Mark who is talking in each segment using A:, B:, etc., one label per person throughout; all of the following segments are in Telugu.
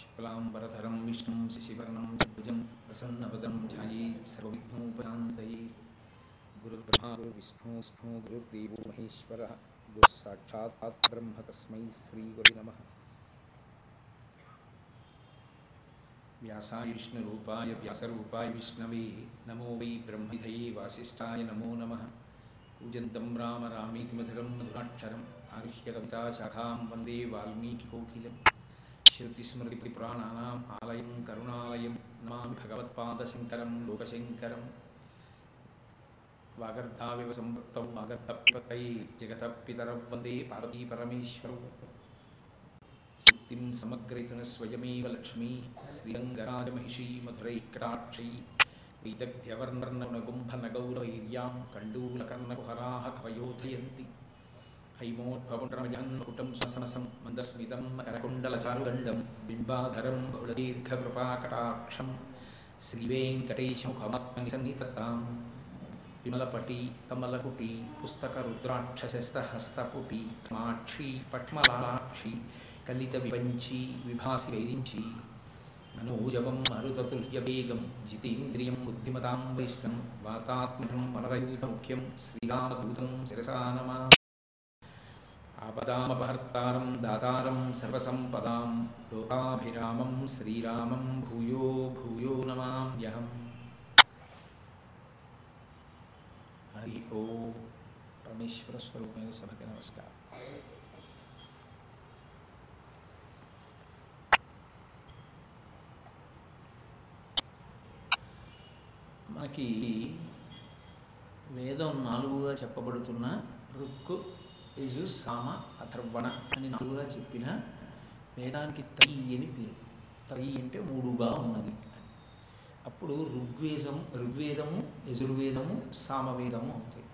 A: शुक्लाम्बरधरं विष्णुं शशिवर्णं चतुर्भुजं प्रसन्नपदं सर्वविघ्नोपशान्तयेत् गुरुब्रह्मा गुरुविष्णु विष्णु गुरुदेवो महेश्वरः। गुरुः साक्षात् ब्रह्म तस्मै श्रीगुरु नमः। व्यासाय विष्णुरूपाय, व्यासरूपाय विष्णवे नमो वै ब्रह्मविधये वासिष्ठाय नमो नमः। कूजन्तं राम रामीति मधुरं मधुराक्षरम् आरुह्य कविताशाखां वंदे శృతిస్మృతిపురాణానాం ఆలయం కరుణాలయం నమామి భగవత్పాదశంకరం లోకశంకరం వాగర్ధావివ సంవృత్తం వాగర్ధపిపతై జగత పితరం వందే పార్వతీ పరమేశ్వరం శక్తిం సమగ్రయతున స్వయమేవ లక్ష్మీ శ్రీరంగరాజమహిషీ మధురై కటాక్షై వైదగ్ధ్యవర్ణర్ణగుంభనగౌరవైర్యాం కండూలకర్ణకుహరాహ కవయోధయంతి హైమోత్వపుటమజన్మకుటం కరకుండలచారుదండం బింబాధరం బహుళదీర్ఘకృపాకటాక్షం శ్రీవేంకటేశముఖమాత్మనిసన్నితాం విమలపటి కమలకుటి పుస్తకరుద్రాక్షశస్తహస్తపుటి కమాక్షి పట్మలాక్షి కలిత విపంచి విభాసి వైరించి మనోజవం మరుతతుల్యవేగం జితేంద్రియం బుద్ధిమతాం వైష్ణం వాతాత్మకం మనరయూతముఖ్యం శ్రీరామదూతం శిరసా నమా ఆపదామపహర్తారం దాతారం సర్వసంపదాం లోకాభిరామం శ్రీరామం భూయో భూయో నమామ్యహం. హరి ఓ పరమేశ్వర స్వరూపమైన సభకి నమస్కారం. మనకి వేదం నాలుగుగా చెప్పబడుతున్న రుక్కు యజు సామ అథర్వణ అని నాలుగుగా చెప్పిన వేదానికి త్రయి అని పేరు. త్రయి అంటే మూడుగా ఉన్నది అప్పుడు ఋగ్వేదం ఋగ్వేదము యజుర్వేదము సామవేదము అవుతాయి.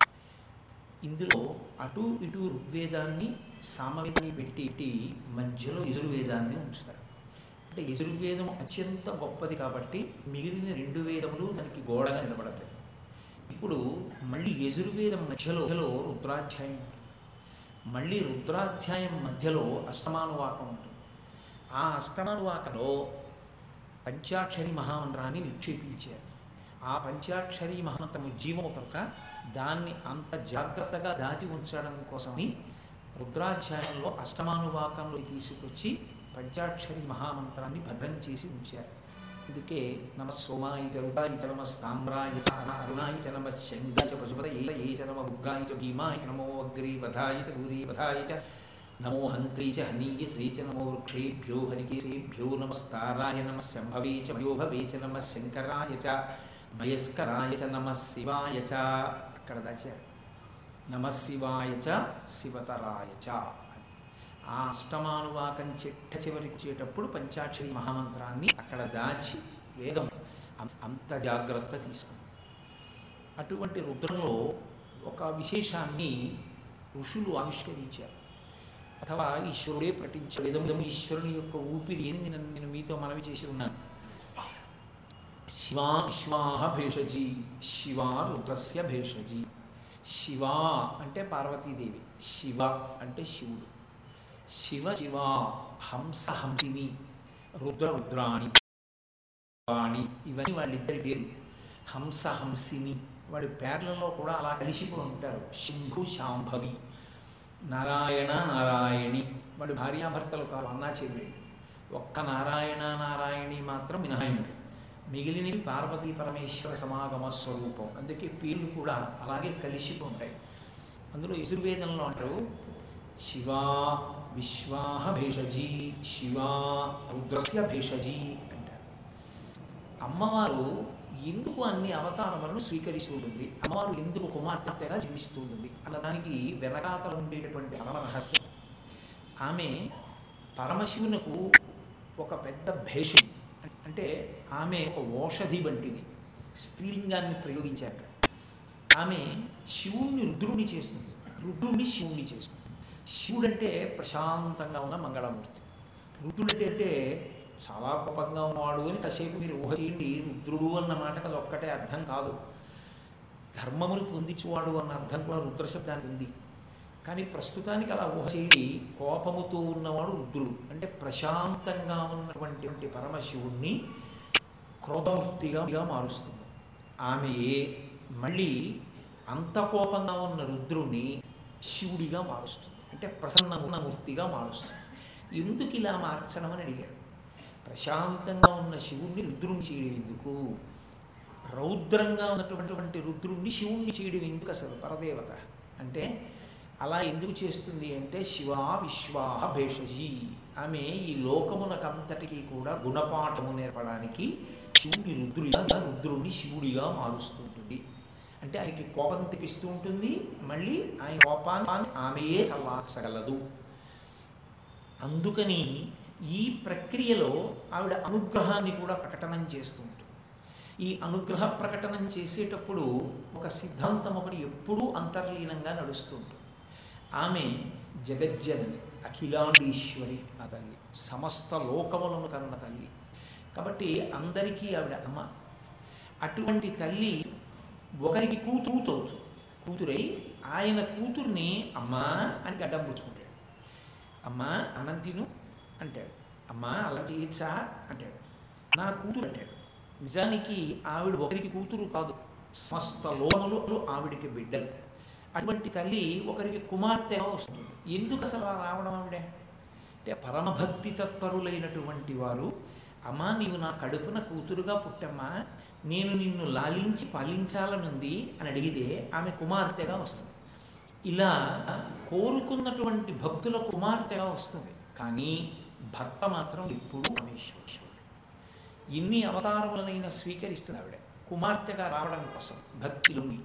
A: ఇందులో అటు ఇటు ఋగ్వేదాన్ని సామవేదాన్ని పెట్టి మధ్యలో యజుర్వేదాన్ని ఉంచుతారు. అంటే యజుర్వేదం అత్యంత గొప్పది కాబట్టి మిగిలిన రెండు వేదములు దానికి గోడగా నిలబడతాయి. ఇప్పుడు మళ్ళీ యజుర్వేదం మధ్యలో రుద్రాధ్యాయం మళ్ళీ రుద్రాధ్యాయం మధ్యలో అష్టమానువాకం ఉంటుంది. ఆ అష్టమానువాకలో పంచాక్షరి మహామంత్రాన్ని నిక్షేపించారు. ఆ పంచాక్షరి మహామంత్రము జీవము కనుక దాన్ని అంత జాగ్రత్తగా దాచి ఉంచడం కోసమని రుద్రాధ్యాయంలో అష్టమానువాకంలో తీసుకొచ్చి పంచాక్షరి మహామంత్రాన్ని భద్రం చేసి ఉంచారు. ಇದಕ್ಕೆ ನಮ ಸೋಮಾಯ ಚ ರೂಪಾಯ ಚ ನಮ ಸಾಮ್ರಾಯ ಚ ಅರುಣಾಯ ಚ ನಮ ಚ ಪಶುಪತ ಏ ಚ ಚರಮ ಉಗ್ರಾಯಿ ಚ ಭೀಮಾಯ ನಮೋ ಅಗ್ರಿ ವಧಾಯಿ ಚ ಗೂರಿ ವಧಾಯಿ ಚ ನಮೋ ಹಂತ್ರಿ ಚ ಹನೀಯ ಶ್ರೀ ಚ ನಮೋ ವೃಕ್ಷೇಭ್ಯೋ ಹರಿಕೇಶೇಭ್ಯೋ ನಮಸ್ತಾರಾಯ ನಮ ಶಂಭವೇ ಚ ಮಯೋಭವೇ ಚ ನಮ ಶಂಕರಾಯ ಚ ಮಯಸ್ಕರಾಯ ಚ ನಮ ಶಿವಾಯ ಚ ಕಡದಾಚ ನಮ ಶಿವಾಯ ಚ ಶಿವತರಾಯ ಚ ఆ అష్టమానువాకం చిట్ట చివరికి వచ్చేటప్పుడు పంచాక్షరి మహామంత్రాన్ని అక్కడ దాచి వేదం అంత జాగ్రత్త తీసుకుంది. అటువంటి రుద్రంలో ఒక విశేషాన్ని ఋషులు ఆవిష్కరించారు. అథవా ఈశ్వరుడే ప్రకటించారు వేదం ఈశ్వరుని యొక్క ఊపిరి అని నేను నేను మీతో మనవి చేసి ఉన్నాను. శివా విశ్వాహ భేషజీ శివా రుద్రస్య భేషజీ శివా అంటే పార్వతీదేవి శివ అంటే శివుడు. శివ శివ హంస హంసిని రుద్ర రుద్రాణి వాణి ఇవన్నీ వాళ్ళిద్దరి పేర్లు. హంస హంసిని వాడి పేర్లలో కూడా అలా కలిసిపోయి ఉంటారు. శంభు శాంభవి నారాయణ నారాయణి వాడి భార్యాభర్తలు కాదు అన్నా చెల్లెళ్ళు. ఒక్క నారాయణ నారాయణి మాత్రం మినహాయింపు. మిగిలినవి పార్వతీ పరమేశ్వర సమాగమ స్వరూపం. అందుకే పేర్లు కూడా అలాగే కలిసిపోయి ఉంటాయి. అందులో యజుర్వేదంలో అంటారు శివా విశ్వాహ భేషజీ శివా రుద్రస్య భేషజీ అంటారు. అమ్మవారు ఎందుకు అన్ని అవతారములను స్వీకరిస్తూ ఉంటుంది? అమ్మవారు ఎందుకు కుమార్తెగా జీవిస్తూ ఉంటుంది? అన్నదానికి వెనకాతలు ఉండేటటువంటి పరమ రహస్యం. ఆమె పరమశివునకు ఒక పెద్ద భేషం. అంటే ఆమె ఒక ఓషధి వంటిది. స్త్రీలింగాన్ని ప్రయోగించారు ఆమె శివుణ్ణి రుద్రుణ్ణి చేస్తుంది. రుద్రుణ్ణి శివుణ్ణి చేస్తుంది. శివుడంటే ప్రశాంతంగా ఉన్న మంగళమూర్తి. రుద్రుడంటే అంటే చాలా కోపంగా ఉన్నవాడు అని కాసేపు మీరు ఊహ చేయండి రుద్రుడు అన్న మాటకు అది ఒక్కటే అర్థం కాదు. ధర్మమును పొందించువాడు అన్న అర్థం కూడా రుద్రశబ్దానికి ఉంది. కానీ ప్రస్తుతానికి అలా ఊహ చేయండి కోపముతో ఉన్నవాడు రుద్రుడు. అంటే ప్రశాంతంగా ఉన్నటువంటి పరమశివుణ్ణి క్రోధమూర్తిగా మారుస్తుంది. ఆమెయే మళ్ళీ అంత కోపంగా ఉన్న రుద్రుణ్ణి శివుడిగా మారుస్తుంది. అంటే ప్రసన్న మూర్తిగా మారుస్తుంది. ఎందుకు ఇలా మార్చడం అని అడిగాడు ప్రశాంతంగా ఉన్న శివుణ్ణి రుద్రుణ్ణి చేయడం ఎందుకు? రౌద్రంగా ఉన్నటువంటి రుద్రుణ్ణి శివుణ్ణి చేయడం ఎందుకు అసలు పరదేవత? అంటే అలా ఎందుకు చేస్తుంది అంటే శివా విశ్వాహ భేషజీ. ఆమె ఈ లోకమునకంతటికీ కూడా గుణపాఠము నేర్పడానికి శివుడి రుద్రుడిగా రుద్రుణ్ణి శివుడిగా మారుస్తుంది. అంటే ఆయనకి కోపం తెప్పిస్తూ ఉంటుంది. మళ్ళీ ఆయన కోపాన్ని ఆమెయే చల్లార్చగలదు. అందుకని ఈ ప్రక్రియలో ఆవిడ అనుగ్రహాన్ని కూడా ప్రకటనం చేస్తూ ఉంటుంది. ఈ అనుగ్రహ ప్రకటనం చేసేటప్పుడు ఒక సిద్ధాంతం ఒకటి ఎప్పుడూ అంతర్లీనంగా నడుస్తుంటుంది ఆమె జగజ్జనని అఖిలాండీశ్వరి ఆ తల్లి సమస్త లోకములను కన్న తల్లి. కాబట్టి అందరికీ ఆవిడ అమ్మ. అటువంటి తల్లి ఒకరికి కూతురుతవుతుంది కూతురై ఆయన కూతుర్ని అమ్మా అని గడ్డం పుచ్చుకుంటాడు. అమ్మా అన్నం తిను అంటాడు. అమ్మా అలా చేయొచ్చా అంటాడు. నా కూతురు అంటాడు. నిజానికి ఆవిడ ఒకరికి కూతురు కాదు సమస్త లోకములు ఆవిడికి బిడ్డలు. అటువంటి తల్లి ఒకరికి కుమార్తె వస్తుంది. ఎందుకు అసలు రావడం ఆవిడ? అంటే పరమభక్తి తత్పరులైనటువంటి వారు అమ్మా నీవు నా కడుపున కూతురుగా పుట్టమ్మా నేను నిన్ను లాలించి పాలించాలనుంది అని అడిగితే ఆమె కుమార్తెగా వస్తుంది. ఇలా కోరుకున్నటువంటి భక్తుల కుమార్తెగా వస్తుంది. కానీ భర్త మాత్రం ఎప్పుడూ పరమేశ్వరుడు. ఎన్ని అవతారములనైనా స్వీకరిస్తుంది ఆవిడ. కుమార్తెగా రావడం కోసం భక్తి లొంగి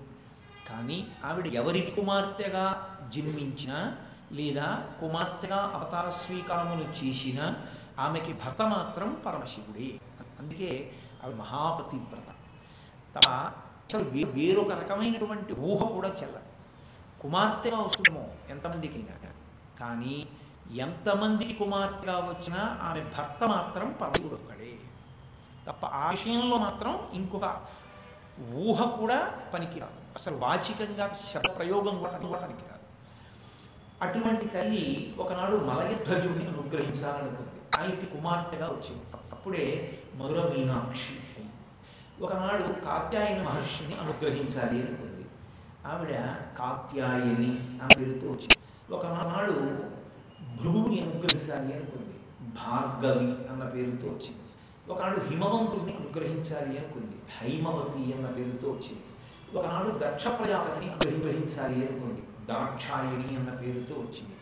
A: కానీ ఆవిడ ఎవరి కుమార్తెగా జన్మించినా లేదా కుమార్తెగా అవతార స్వీకారములు చేసినా ఆమెకి భర్త మాత్రం పరమశివుడే. అందుకే ఆవిడ మహాపతివ్రత. తమ అసలు వే వేరొక రకమైనటువంటి ఊహ కూడా చెల్లదు. కుమార్తెగా వస్తుందేమో ఎంతమందికైనా. కానీ ఎంతమందికి కుమార్తెగా వచ్చినా ఆమె భర్త మాత్రం పరమశివుడు ఒక్కడే. తప్ప ఆ విషయంలో మాత్రం ఇంకొక ఊహ కూడా పనికిరాదు. అసలు వాచికంగా శబ్ద ప్రయోగం కూడా పనికిరాదు. అటువంటి తల్లి ఒకనాడు మలయధ్వజుడిని అనుగ్రహించాలనుకుంది ఆయనకి కుమార్తెగా వచ్చింది. అప్పుడే మధుర మీనాక్షి అయింది ఒకనాడు కాత్యాయన మహర్షిని అనుగ్రహించాలి అనుకుంది. ఆవిడ కాత్యాయని అని పేరుతో వచ్చింది. ఒకనాడు భృగుని అనుగ్రహించాలి అనుకుంది. భార్గవి అన్న పేరుతో వచ్చింది. ఒకనాడు హిమవంతుడిని అనుగ్రహించాలి అనుకుంది. హైమవతి అన్న పేరుతో వచ్చింది. ఒకనాడు దక్ష ప్రజాపతిని అనుగ్రహించాలి అనుకుంది. దాక్షాయణి అన్న పేరుతో వచ్చింది.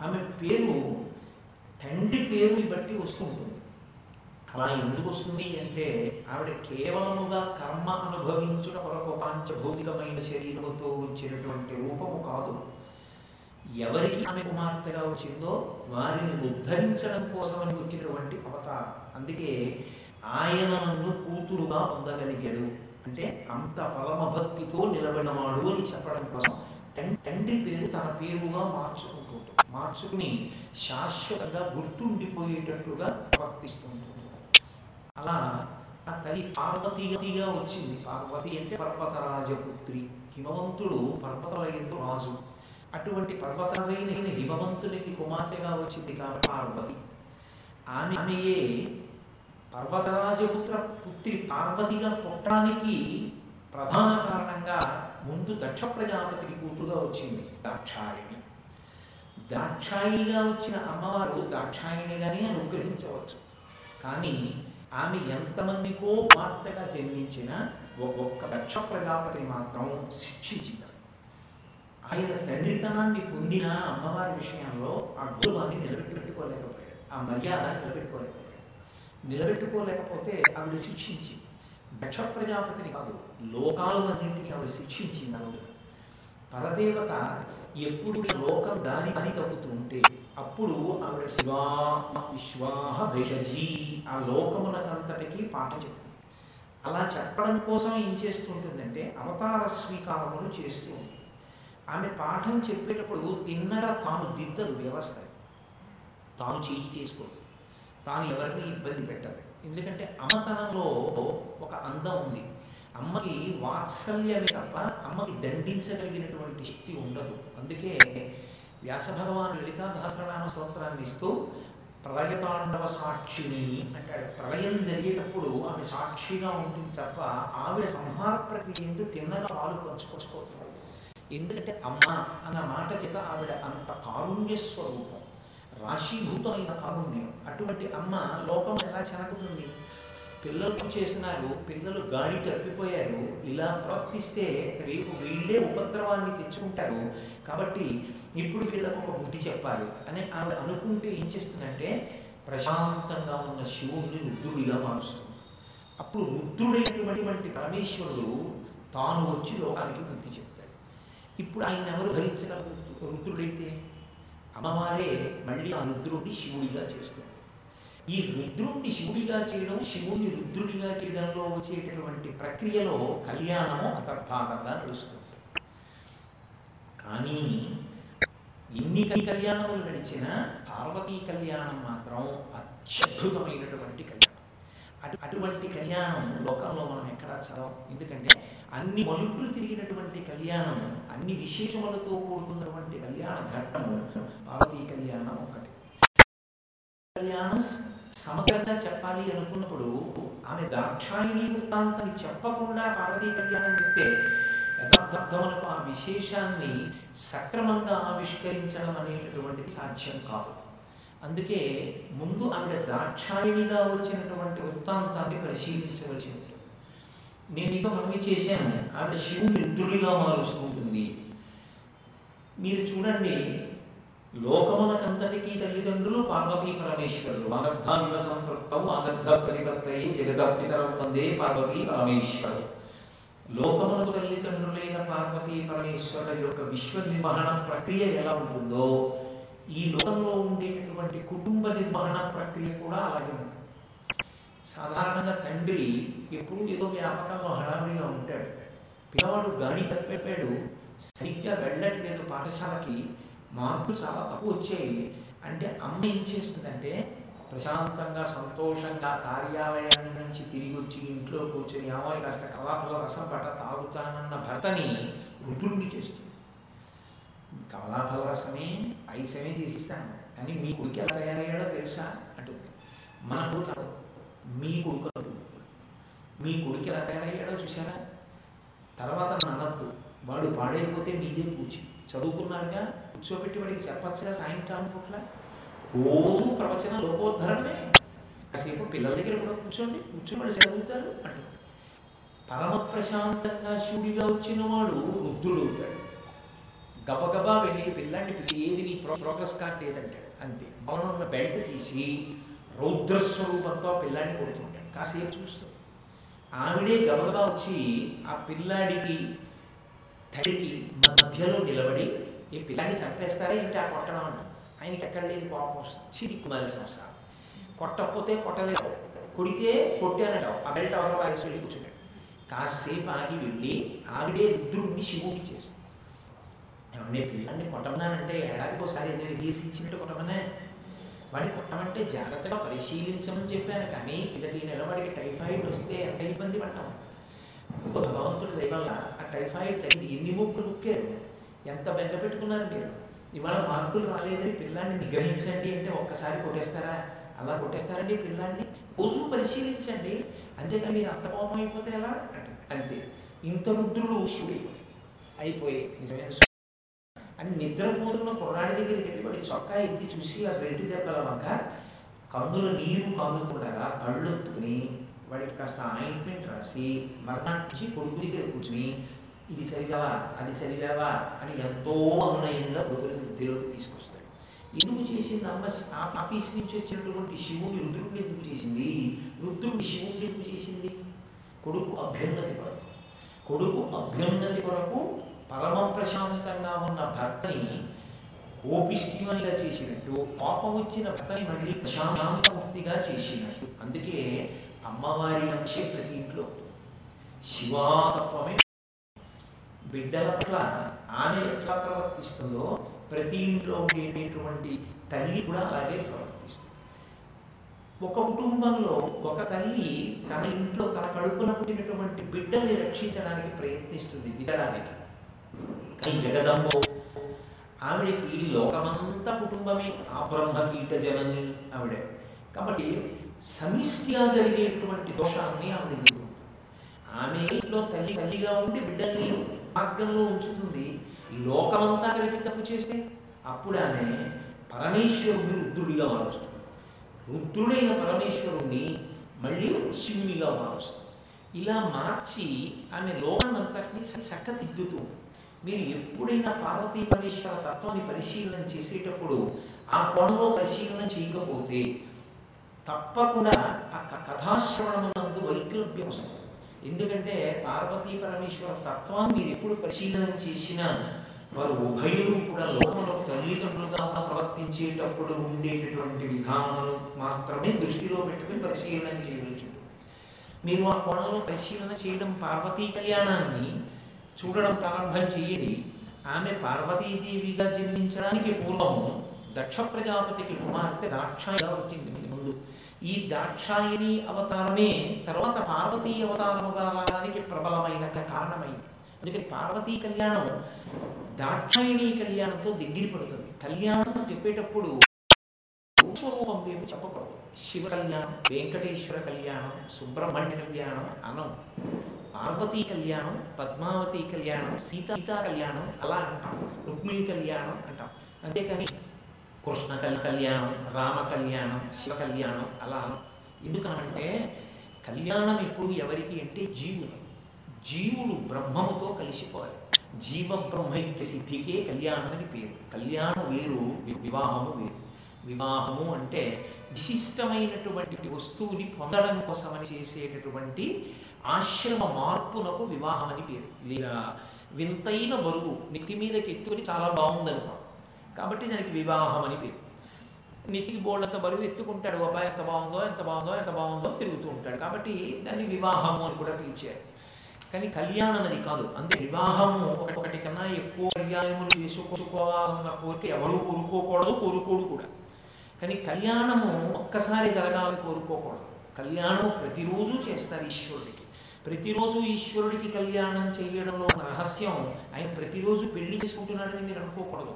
A: ఆమె పేరు తండ్రి పేరుని బట్టి వస్తుంటుంది. అలా ఎందుకు వస్తుంది అంటే ఆవిడ కేవలముగా కర్మ అనుభవించుట కొరకు పాంచభౌతికమైన శరీరముతో వచ్చినటువంటి రూపము కాదు. ఎవరికి ఆమె కుమార్తెగా వచ్చిందో వారిని ఉద్ధరించడం కోసమని వచ్చినటువంటి అవతారం. అందుకే ఆయన నన్ను కూతురుగా పొందగలిగాడు. అంటే అంత పరమభక్తితో నిలబడినవాడు అని చెప్పడం కోసం తండ్రి పేరు తన పేరుగా మార్చుకుంటుంటాం మార్చుకుని శాశ్వతంగా గుర్తుండిపోయేటట్లుగా ప్రవర్తిస్తూ అలా ఆ తల్లి పార్వతీయతిగా వచ్చింది. పార్వతి అంటే పర్వతరాజపుత్రి. హిమవంతుడు పర్వతల ఎందు రాజు. అటువంటి పర్వతరాజైన హిమవంతునికి కుమార్తెగా వచ్చింది కాబట్టి పార్వతి. ఆమె ఆమెయే పర్వతరాజపుత్ర పుత్రి పార్వతిగా పుట్టడానికి ప్రధాన కారణంగా ముందు దక్ష ప్రజాపతికి కూతురుగా వచ్చింది. దాక్షాయిని దాక్షాయిగా వచ్చిన అమ్మవారు దాక్షాయిణిగానే అనుగ్రహించవచ్చు. కానీ ఆమె ఎంతమందికో వార్తగా జన్మించిన ఒక్కొక్క దక్ష ప్రజాపతిని మాత్రం శిక్షించింది. ఆయన తండ్రితనాన్ని పొందిన అమ్మవారి విషయంలో ఆ గౌరవాన్ని నిలబెట్టుకోలేకపోయాడు. ఆ మర్యాద నిలబెట్టుకోలేకపోయాడు. నిలబెట్టుకోలేకపోతే ఆవిడ శిక్షించి దక్ష ప్రజాపతిని కాదు లోకాలన్నింటినీ ఆవిడ శిక్షించింది ఆవిడ. పరదేవత ఎప్పుడు లోకం దాని పని తప్పుతూ ఉంటే అప్పుడు ఆవిడ శివా విశ్వాహ భేషజీ ఆ లోకమునకంతటికి పాట చెప్తుంది. అలా చెప్పడం కోసం ఏం చేస్తుంటుందంటే అవతార స్వీకారములు చేస్తూ ఉంటుంది. ఆమె పాఠం చెప్పేటప్పుడు తిన్నర తాను దిద్దదు వ్యవస్థ తాను చేయి చేసుకోదు తాను ఎవరిని ఇబ్బంది పెట్టదు. ఎందుకంటే అమతనంలో ఒక అందం ఉంది. అమ్మకి వాత్సల్యమే తప్ప అమ్మకి దండించగలిగినటువంటి శక్తి ఉండదు. అందుకే వ్యాస భగవాన్ లలితా సహస్రనామ స్తోత్రాన్ని ఇస్తూ ప్రళయతాండవ సాక్షిని అంటాడు. ప్రళయం జరిగేటప్పుడు ఆమె సాక్షిగా ఉంటుంది తప్ప ఆవిడ సంహార ప్రక్రియ ఎందుకు తిన్నగా పాలు పంచుకొచ్చుకోవద్దు ఎందుకంటే అమ్మ అన్న మాట చేత ఆవిడ అంత కారుణ్య స్వరూపం రాశీభూతమైన కారుణ్యం. అటువంటి అమ్మ లోకం ఎలా చెనకుతుంది? పిల్లలు చేసినారు పిల్లలు గాడి తప్పిపోయారు ఇలా ప్రవర్తిస్తే రేపు వీళ్ళే ఉపద్రవాన్ని తెచ్చుకుంటారు. కాబట్టి ఇప్పుడు వీళ్ళకు ఒక బుద్ధి చెప్పాలి. అని ఆవిడ అనుకుంటే ఏం చేస్తుందంటే ప్రశాంతంగా ఉన్న శివుణ్ణి రుద్రుడిగా మారుస్తుంది. అప్పుడు రుద్రుడైనటువంటి పరమేశ్వరుడు తాను వచ్చి లోకానికి బుద్ధి చెప్తాడు. ఇప్పుడు ఆయన ఎవరు భరించగలరు రుద్రుడైతే అమ్మవారే మళ్ళీ ఆ రుద్రుడిని శివుడిగా చేస్తుంది. ఈ రుద్రుణ్ణి శివుడిగా చేయడం శివుణ్ణి రుద్రుడిగా చేయడంలో వచ్చేటటువంటి ప్రక్రియలో కళ్యాణము అంతర్భాగంగా నడుస్తుంది. కానీ ఎన్ని కళ్యాణములు నడిచినా పార్వతీ కళ్యాణం మాత్రం అత్యద్భుతమైనటువంటి కళ్యాణం. అటు అటువంటి కళ్యాణం లోకంలో మనం ఎక్కడా చదవం. ఎందుకంటే అన్ని మలుపులు తిరిగినటువంటి కళ్యాణం అన్ని విశేషములతో కూడుకున్నటువంటి కళ్యాణ ఘట్టము పార్వతీ కళ్యాణం ఒకటి కళ్యాణం సమగ్రత చెప్పాలి అనుకున్నప్పుడు ఆమె దాక్షాయిణి వృత్తాంతాన్ని చెప్పకుండా పార్వతీ కళ్యాణం చెప్తే యథార్థములకు ఆ విశేషాన్ని సక్రమంగా ఆవిష్కరించడం అనేటటువంటిది సాధ్యం కాదు. అందుకే ముందు ఆవిడ దాక్షాయిణిగా వచ్చినటువంటి వృత్తాంతాన్ని పరిశీలించవలసి ఉంటుంది. నేను ఇక మనవి చేశాను ఆవిడ శివుని రుద్రుడిగా మారుస్తుంటుంది మీరు చూడండి లోకమునకంతటికీ తల్లిదండ్రులు పార్వతీ పరమేశ్వరులు వాగర్ధావివ సంపృక్తం అనర్ధ ప్రతిపత్తయి జగదపితరం వందే పార్వతీ పరమేశ్వరుడు లోకమునకు తల్లిదండ్రులైన పార్వతీ పరమేశ్వరుల యొక్క విశ్వ నిర్వహణ ప్రక్రియ ఎలా ఉంటుందో ఈ లోకంలో ఉండేటటువంటి కుటుంబ నిర్వహణ ప్రక్రియ కూడా అలాగే ఉంటుంది. సాధారణంగా తండ్రి ఎప్పుడూ ఏదో వ్యాపకంలో హడావిడిగా ఉంటాడు. పిల్లవాడు గాడి తప్పెప్పాడు సరిగ్గా వెళ్ళట్లేదు పాఠశాలకి మార్కులు చాలా తక్కువ వచ్చాయి. అంటే అమ్మ ఏం చేస్తుందంటే ప్రశాంతంగా సంతోషంగా కార్యాలయాన్ని నుంచి తిరిగి వచ్చి ఇంట్లో కూర్చొని అమ్మాయి కాస్త కళాఫల రసం పట్ట తాగుతానన్న భర్తని రుద్రుణ్ణి చేస్తుంది. కమలాఫల రసమే ఐసమే చేసిస్తాను. కానీ మీ కొడుకు ఎలా తయారయ్యాడో తెలుసా? అంటుంది మన కొడుకు మీ కొడుకు అంటుంది. మీ కొడుకు ఎలా తయారయ్యాడో చూసారా తర్వాత నన్నద్దు వాడు పాడైపోతే మీదే పూచి. చదువుకున్నారుగా? కూర్చోబెట్టి వాడికి చెప్పచ్చుగా సాయంకాలం పూట్ల? రోజు ప్రవచన లోకోద్ధరణమే. కాసేపు పిల్లల దగ్గర కూడా కూర్చోండి కూర్చొని వాడు చదువుతారు అంటూ పరమ ప్రశాంతంగా శివుడిగా వచ్చిన వాడు రుద్రుడు అవుతాడు. గబగబా వెళ్ళి పిల్లాన్ని పిలిచి ఏది నీ ప్రో ప్రోగ్రెస్ కార్డ్ లేదంటాడు. అంతే. మౌనం ఉన్న బెల్ట్ తీసి రౌద్రస్వరూపంతో ఆ పిల్లాన్ని కొడుతుంటాడు. కాసేపు చూస్తూ. ఆవిడే గబగబా వచ్చి ఆ పిల్లాడికి తడికి మధ్యలో నిలబడి ఈ పిల్లాన్ని చంపేస్తారా ఏంటి ఆ కొట్టడం అంట ఆయనకి ఎక్కడ లేని కోపం వస్తుంది. చిరి కుమారి సంసారం. కొట్టకపోతే కొట్టలేదు. కొడితే కొట్టానటావు ఆ బెల్ట్ అవతల పారేసి వెళ్ళి కూర్చున్నాడు కాసేపు ఆగి వెళ్ళి ఆవిడే రుద్రుణ్ణి శివుడిని చేస్తుంది. ఏమంటే పిల్లాన్ని కొట్టమన్నానంటే ఏడాదికి ఒకసారి ఏదో ఇచ్చినట్టు కొట్టమనే వాడిని కొట్టమంటే జాగ్రత్తగా పరిశీలించమని చెప్పాను. కానీ కిందటి నెల వాడికి టైఫాయిడ్ వస్తే ఎంత ఇబ్బంది పడ్డాం? భగవంతుడి దయవల్ల ఆ టైఫాయిడ్ తగ్గింది ఎన్ని ముక్కులు ఉక్కారు? ఎంత బెంగ పెట్టుకున్నారు మీరు? ఇవాళ మార్పులు రాలేదని పిల్లాన్ని నిగ్రహించండి అంటే ఒక్కసారి కొట్టేస్తారా? అలా కొట్టేస్తారండి పిల్లాన్ని? రోజు పరిశీలించండి. అంతేకాని మీరు అంత కోపం అయిపోతే ఎలా? అంతే. ఇంత రుద్రుడు శివుడు అయిపోయి నిజమైన అని నిద్రపోతున్న కుర్రాడి దగ్గరికి వెళ్ళి వాడి చొక్కా ఎత్తి చూసి ఆ బెల్ట్ దెబ్బల వంక కన్నుల నీరు కందుతుండగా కళ్ళొత్తుకుని వాడికి కాస్త ఆయింట్మెంట్ రాసి మరణించి కొడుకు దగ్గర కూర్చుని ఇది చదివావా? అది చదివావా? అని ఎంతో అనునయంగా కొడుకుని వృద్ధిలోకి తీసుకొస్తాడు. ఎందుకు చేసింది? అమ్మ ఆ- ఆఫీస్ నుంచి వచ్చినటువంటి శివుని రుద్రుడిని ఎందుకు చేసింది? రుద్రుడి శివుడిని ఎందుకు చేసింది? కొడుకు అభ్యున్నతి కొరకు. కొడుకు అభ్యున్నతి కొరకు పరమ ప్రశాంతంగా ఉన్న భర్తని కోపిష్టిమనిగా చేసినట్టు కోపం వచ్చిన భర్తని మళ్ళీ ప్రశాంతమూర్తిగా చేసినట్టు. అందుకే అమ్మవారి అంశే ప్రతి ఇంట్లో. శివాతత్వమే బిడ్డల పట్ల ఆమె ఎట్లా ప్రవర్తిస్తుందో ప్రతి ఇంట్లో ఉండేటటువంటి తల్లి కూడా అలాగే ప్రవర్తిస్తుంది. ఒక కుటుంబంలో ఒక తల్లి తన ఇంట్లో తన కడుపున పుట్టినటువంటి బిడ్డల్ని రక్షించడానికి ప్రయత్నిస్తుంది దిగడానికి. కానీ జగదంబో ఆవిడకి లోకమంతా కుటుంబమే ఆ బ్రహ్మకీట జనని ఆవిడ. కాబట్టి సమిష్టిగా జరిగేటువంటి దోషాన్ని ఆవిడ ఆమె ఇంట్లో తల్లి తల్లిగా ఉండి బిడ్డల్ని మార్గంలో ఉంచుతుంది. లోకమంతా కలిపి తప్పు చేస్తే అప్పుడు ఆమె పరమేశ్వరుడిని రుద్రుడిగా మారుస్తుంది. రుద్రుడైన పరమేశ్వరుణ్ణి మళ్ళీ శివునిగా మారుస్తుంది. ఇలా మార్చి ఆమె లోకాన్నంతటినీ చక్కదిద్దుతూ మీరు ఎప్పుడైనా పార్వతీ పరమేశ్వర తత్వాన్ని పరిశీలన చేసేటప్పుడు ఆ కోణంలో పరిశీలన చేయకపోతే తప్పకుండా ఆ క- కథాశ్రవణమునందు వైకల్ప్యం వస్తుంది. ఎందుకంటే పార్వతీ పరమేశ్వర తత్వాన్ని మీరు ఎప్పుడు పరిశీలన చేసినా వారు ఉభయులు కూడా లోకంలో తల్లిదండ్రులుగా ప్రవర్తించేటప్పుడు ఉండేటటువంటి విధానాలు మాత్రమే దృష్టిలో పెట్టుకుని పరిశీలన చేయవలసి మీరు ఆ కోణంలో పరిశీలన చేయడం పార్వతీ కళ్యాణాన్ని చూడడం ప్రారంభం చేయండి. ఆమె పార్వతీదేవిగా జన్మించడానికి పూర్వము దక్ష ప్రజాపతికి కుమార్తె దాక్షాయిగా వచ్చింది. ఈ దాక్షాయిని అవతారమే తర్వాత పార్వతీ అవతారముగా రావడానికి ప్రబలమైన కారణమైంది. అందుకని పార్వతీ కళ్యాణం దాక్షాయిణి కళ్యాణంతో దగ్గర పడుతుంది. కళ్యాణం చెప్పేటప్పుడు రూపరూపం వైపు చెప్పకూడదు. శివ కళ్యాణం వెంకటేశ్వర కళ్యాణం సుబ్రహ్మణ్య కళ్యాణం అనం. పార్వతీ కళ్యాణం పద్మావతి కళ్యాణం సీత సీతా కళ్యాణం అలా అంటాం. రుక్మిణి కళ్యాణం అంటాం. అంతేకాని కృష్ణ కల్- కళ్యాణం రామ కళ్యాణం శివ కళ్యాణం అలా ఎందుకనంటే కళ్యాణం ఎప్పుడు ఎవరికి అంటే జీవులు జీవుడు బ్రహ్మముతో కలిసిపోవాలి. జీవ బ్రహ్మైక్య సిద్ధికే కళ్యాణం అని పేరు. కళ్యాణం వేరు వివాహము వేరు. వివాహము అంటే విశిష్టమైనటువంటి వస్తువుని పొందడం కోసమని చేసేటటువంటి ఆశ్రమ మార్పునకు వివాహం అని పేరు. లేదా వింతైన బరువు నెత్తి మీదకి ఎత్తుకొని చాలా బాగుందనుకో. కాబట్టి దానికి వివాహం అని పేరు. నీటికి బోళ్ళంత బరువు ఎత్తుకుంటాడు అబ్బాయి ఎంత బాగుందో ఎంత బాగుందో ఎంత బాగుందో తిరుగుతూ ఉంటాడు. కాబట్టి దాన్ని వివాహము అని కూడా పిలిచారు. కానీ కళ్యాణం అది కాదు. అంతే వివాహము ఒకటి కన్నా ఎక్కువ కళ్యాణములు చేసుకోవాలన్న కోరిక ఎవరు కోరుకోకూడదు కోరుకోడు కూడా. కానీ కళ్యాణము ఒక్కసారి జరగాలని కోరుకోకూడదు. కళ్యాణం ప్రతిరోజు చేస్తారు ఈశ్వరుడికి. ప్రతిరోజు ఈశ్వరుడికి కళ్యాణం చేయడంలో ఉన్న రహస్యం ఆయన ప్రతిరోజు పెళ్ళి చేసుకుంటున్నాడని మీరు అనుకోకూడదు.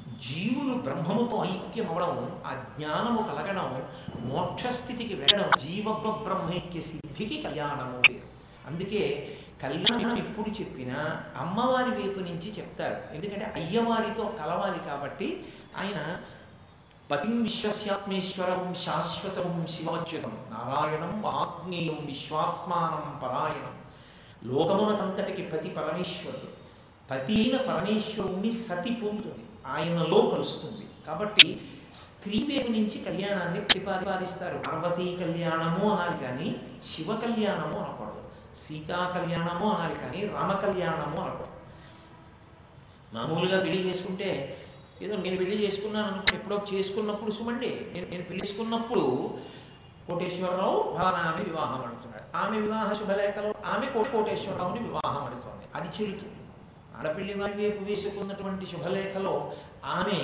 A: జీవులు బ్రహ్మముతో ఐక్యం అవడం ఆ జ్ఞానము కలగడం మోక్షస్థితికి వెళ్ళడం జీవ బ్రహ్మైక్య సిద్ధికి కళ్యాణము పేరు అందుకే కళ్యాణం ఎప్పుడు చెప్పినా అమ్మవారి వైపు నుంచి చెప్తారు. ఎందుకంటే అయ్యవారితో కలవాలి కాబట్టి ఆయన పతిం విశ్వస్యాత్మేశ్వరం శాశ్వతం శివచ్యుతం నారాయణం ఆగ్నేయం విశ్వాత్మానం పరాయణం. లోకమునకంతటికి పతి పరమేశ్వరుడు పతి అయిన పరమేశ్వరుణ్ణి సతి పొందుతుంది ఆయనలో కలుస్తుంది. కాబట్టి స్త్రీ వైపు నుంచి కళ్యాణాన్ని ప్రతిపాదిస్తారు. పార్వతీ కళ్యాణము అనాలి కానీ శివ కళ్యాణము అనకూడదు. సీతా కళ్యాణము అనాలి కానీ రామ కళ్యాణము అనకూడదు. మామూలుగా పెళ్ళి చేసుకుంటే ఏదో నేను పెళ్ళి చేసుకున్నాను అనుకో ఎప్పుడో చేసుకున్నప్పుడు సుమండి నేను నేను పిలుచుకున్నప్పుడు కోటేశ్వరరావు ఆమె వివాహం అడుగుతున్నాడు. ఆమె వివాహ శుభలేఖలో ఆమె కో కోటేశ్వరరావుని వివాహం ఆడుతోంది అది చెల్లుతుంది. ఆడపిల్లి వారి వైపు వేసుకున్నటువంటి శుభలేఖలో ఆమె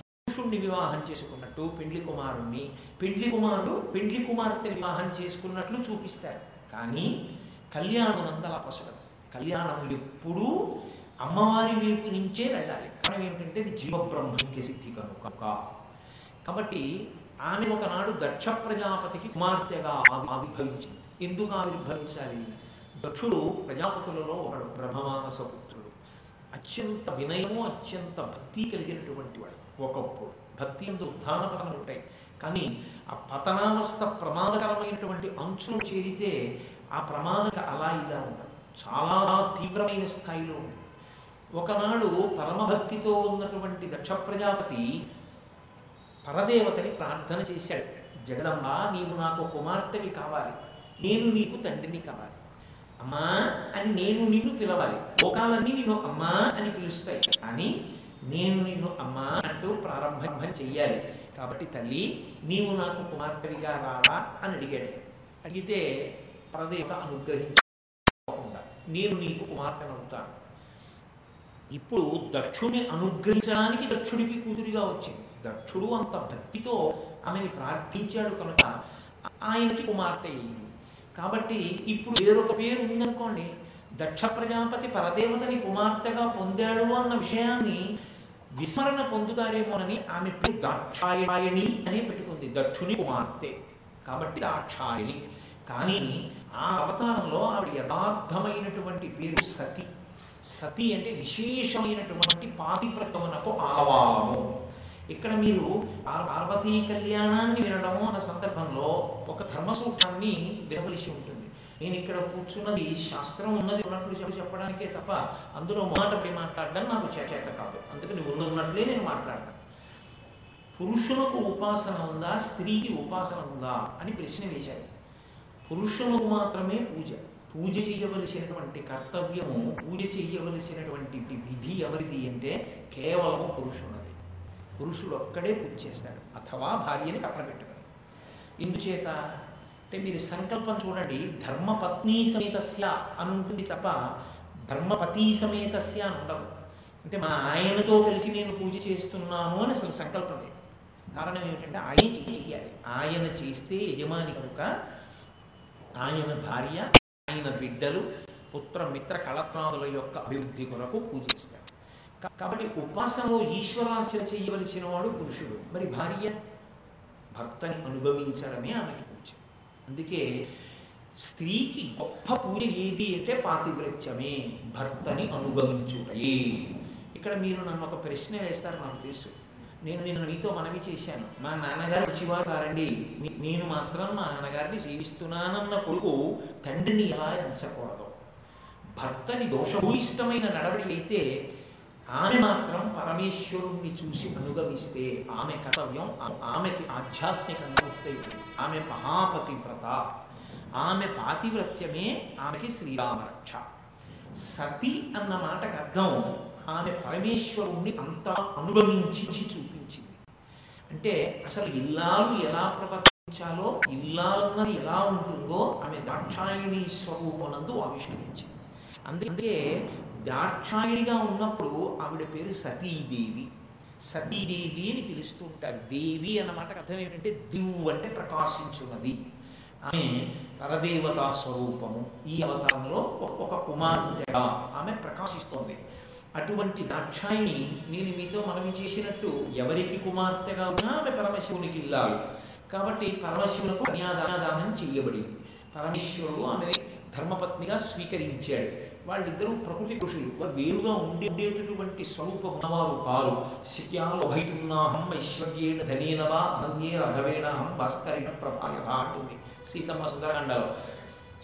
A: పురుషుణ్ణి వివాహం చేసుకున్నట్టు పెండ్లి కుమారుణ్ణి పెండ్లి కుమారుడు పెండ్లి కుమార్తె వివాహం చేసుకున్నట్లు చూపిస్తారు కానీ కళ్యాణం అందలా పసగదు కళ్యాణం ఎప్పుడూ అమ్మవారి వైపు నుంచే వెళ్ళాలి. కారణం ఏమిటంటే ఇది జీవబ్రహ్మకి సిద్ధి కనుక. కాబట్టి ఆమె ఒకనాడు దక్ష ప్రజాపతికి కుమార్తెగా ఆవిర్భవించింది. ఎందుకు ఆవిర్భవించాలి? దక్షుడు ప్రజాపతులలో ఒకడు బ్రహ్మమానస అత్యంత వినయము అత్యంత భక్తి కలిగినటువంటి వాడు. ఒకప్పుడు భక్తి ఎందు ఉత్థాన పతనాలు ఉంటాయి. కానీ ఆ పతనావస్థ ప్రమాదకరమైనటువంటి అంచులు చేరితే ఆ ప్రమాదక అలా ఇలా ఉండదు. చాలా తీవ్రమైన స్థాయిలో ఉంది ఒకనాడు పరమభక్తితో ఉన్నటువంటి దక్ష ప్రజాపతి పరదేవతని ప్రార్థన చేశాడు. జగదంబ నీవు నాకు కుమార్తెవి కావాలి. నేను నీకు తండ్రిని కావాలి. అమ్మా అని నేను నిన్ను పిలవాలి. లోకాలన్నీ నిన్ను అమ్మా అని పిలుస్తాయి. కానీ నేను నిన్ను అమ్మా అంటూ ప్రారంభం చెయ్యాలి. కాబట్టి తల్లి నీవు నాకు కుమార్తెగా రావా అని అడిగాడు. అడిగితే పరదేవత అనుగ్రహించకుండా నేను నీకు కుమార్తెనవుతాను ఇప్పుడు దక్షుని అనుగ్రహించడానికి దక్షుడికి కూతురిగా వచ్చింది. దక్షుడు అంత భక్తితో ఆమెని ప్రార్థించాడు కనుక ఆయనకి కుమార్తె అయింది. కాబట్టి ఇప్పుడు వేరొక పేరు ఉందనుకోండి దక్ష ప్రజాపతి పరదేవతని కుమార్తెగా పొందాడు అన్న విషయాన్ని విస్మరణ పొందుతారేమోనని ఆమె పేరు దాక్షాయణి అని పెట్టుకుంది దక్షుని కుమార్తె. కాబట్టి దాక్షాయణి. కానీ ఆ అవతారంలో ఆవిడ యథార్థమైనటువంటి పేరు సతి. సతి అంటే విశేషమైనటువంటి పాతివ్రతమునకు ఆవాము. ఇక్కడ మీరు పార్వతీ కళ్యాణాన్ని వినడము అన్న సందర్భంలో ఒక ధర్మసూత్రాన్ని వినవలసి ఉంటుంది. నేను ఇక్కడ కూర్చున్నది శాస్త్రం ఉన్నది ఉన్నట్లు చెప్పి చెప్పడానికే తప్ప అందులో మాట పడి మాట్లాడడం నాకు చేత కాదు. అందుకని ఉన్నట్లే నేను మాట్లాడతాను పురుషులకు ఉపాసన ఉందా స్త్రీకి ఉపాసన ఉందా అని ప్రశ్న వేశారు. పురుషులకు మాత్రమే పూజ. పూజ చేయవలసినటువంటి కర్తవ్యము పూజ చేయవలసినటువంటి విధి ఎవరిది అంటే కేవలము పురుషునది. పురుషుడు ఒక్కడే పూజ చేస్తాడు. అథవా భార్యని పక్కన పెట్టుకుని. ఇందుచేత అంటే మీరు సంకల్పం చూడండి ధర్మపత్ని సమేతస్య అని ఉంటుంది తప్ప ధర్మపతి సమేతస్య అని ఉండదు. అంటే మా ఆయనతో కలిసి నేను పూజ చేస్తున్నాను అని అసలు సంకల్పం లేదు. కారణం ఏమిటంటే ఆయన చేయాలి. ఆయన చేస్తే యజమాని కనుక ఆయన భార్య ఆయన బిడ్డలు పుత్ర మిత్ర కళత్వాదుల యొక్క అభివృద్ధి కొరకు పూజిస్తాడు కాబట్టి ఉపాసనలో ఈశ్వరార్చన చేయవలసిన వాడు పురుషుడు. మరి భార్య? భర్తని అనుగమించడమే ఆమెకి పూజ. అందుకే స్త్రీకి గొప్ప పూజ ఏది అంటే పాతివ్రత్యమే. భర్తని అనుగమించుటయే. ఇక్కడ మీరు నన్ను ఒక ప్రశ్న వేస్తారు నాకు తెలుసు. నేను నిన్న మీతో మనవి చేశాను. మా నాన్నగారు వచ్చివారు కారండి. నేను మాత్రం మా నాన్నగారిని సేవిస్తున్నానన్న కొడుకు తండ్రిని ఎలా ఎంచకూడదు? భర్తని దోషభూయిష్టమైన నడవడి అయితే ఆమె మాత్రం పరమేశ్వరుణ్ణి చూసి అనుగమిస్తే ఆమె కర్తవ్యం ఆమెకి ఆధ్యాత్మిక అనుభూతి ఆమె మహాపతివ్రత ఆమె పాతివ్రత్యమే ఆమెకి శ్రీరామరక్ష. సతి అన్న మాటకు అర్థం ఆమె పరమేశ్వరుణ్ణి అంతా అనుగమించి చూపించింది. అంటే అసలు ఇల్లాలు ఎలా ప్రవర్తించాలో ఇల్లాలన్నది ఎలా ఉంటుందో ఆమె దాక్షాయణి స్వరూపనందు ఆవిష్కరించింది. అందుకే దాక్షాయణిగా ఉన్నప్పుడు ఆవిడ పేరు సతీదేవి. సతీదేవి అని పిలుస్తూ ఉంటారు. దేవి అన్నమాట అర్థం ఏమిటంటే దివ్ అంటే ప్రకాశించున్నది. ఆమె పరదేవతా స్వరూపము. ఈ అవతారంలో ఒక- కుమార్తెగా ఆమె ప్రకాశిస్తోంది. అటువంటి దాక్షాయిని నేను మీతో మనవి చేసినట్టు ఎవరికి కుమార్తెగా ఉన్నా ఆమె పరమశివునికి ఇల్లాలు. కాబట్టి పరమశివులకు కన్యాదానం చేయబడింది. పరమేశ్వరుడు ఆమె ధర్మపత్నిగా స్వీకరించాడు. వాళ్ళిద్దరూ ప్రకృతి పురుషులు వారు వేరుగా ఉండేటటువంటి స్వరూప గుణవారు కారు. శక్యాలు భైతున్నాహం ఐశ్వర్యేణ ధనేనవా అనన్యే రఘవేణహం భాస్కరేణ ప్రభాయత అంటుంది సీతమ్మ సుందరకాండలో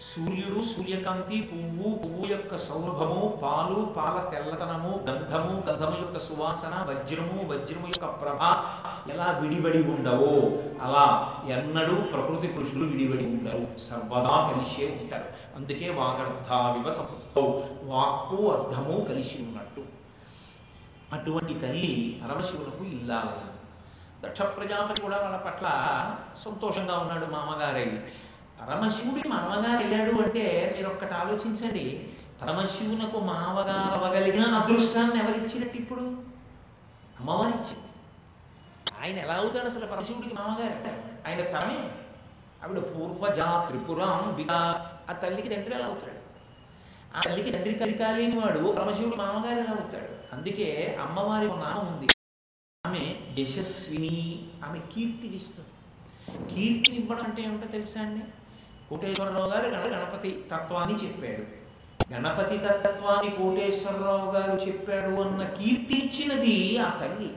A: సూర్యుడు సూర్యకాంతి పువ్వు పువ్వు యొక్క సౌరభము పాలు పాల తెల్లతనము గంధము గంధము యొక్క సువాసన వజ్రము వజ్రము యొక్క ప్రభ ఎలా విడిబడి ఉండవో అలా ఎన్నడూ ప్రకృతి పురుషులు విడిబడి ఉండరు. సర్వదా కలిసే ఉంటారు. అందుకే వాగర్థావివ సంపృక్తౌ వాక్కు అర్థము కలిసి ఉన్నట్టు. అటువంటి తల్లి పరమశివులకు ఇల్లాలయ్యింది దక్ష ప్రజాపతి కూడా వాళ్ళ పట్ల సంతోషంగా ఉన్నాడు మామగారై. పరమశివుడి మామగారు అయ్యాడు అంటే మీరు ఒక్కటి ఆలోచించండి. పరమశివునకు మామగారు అవ్వగలిగిన అదృష్టాన్ని ఎవరిచ్చినట్టు ఇప్పుడు అమ్మవారిచ్చింది. ఆయన ఎలా అవుతాడు అసలు పరశివుడికి మామగారు? ఆయన తమే ఆవిడ పూర్వజా త్రిపురం విగా ఆ తల్లికి తండ్రి ఎలా అవుతాడు? ఆ తల్లికి తండ్రి కలికాలేని వాడు పరమశివుడు మామగారు ఎలా అవుతాడు? అందుకే అమ్మవారి ఒక నామం ఉంది. ఆమె యశస్విని ఆమె కీర్తినిస్తుంది. కీర్తినివ్వడం అంటే ఏమిటో తెలుసా అండి? కోటేశ్వరరావు గారు గణపతి తత్వాన్ని చెప్పాడు. గణపతి తత్వాన్ని కోటేశ్వరరావు గారు చెప్పాడు అన్న కీర్తి ఇచ్చినది ఆ తల్లి.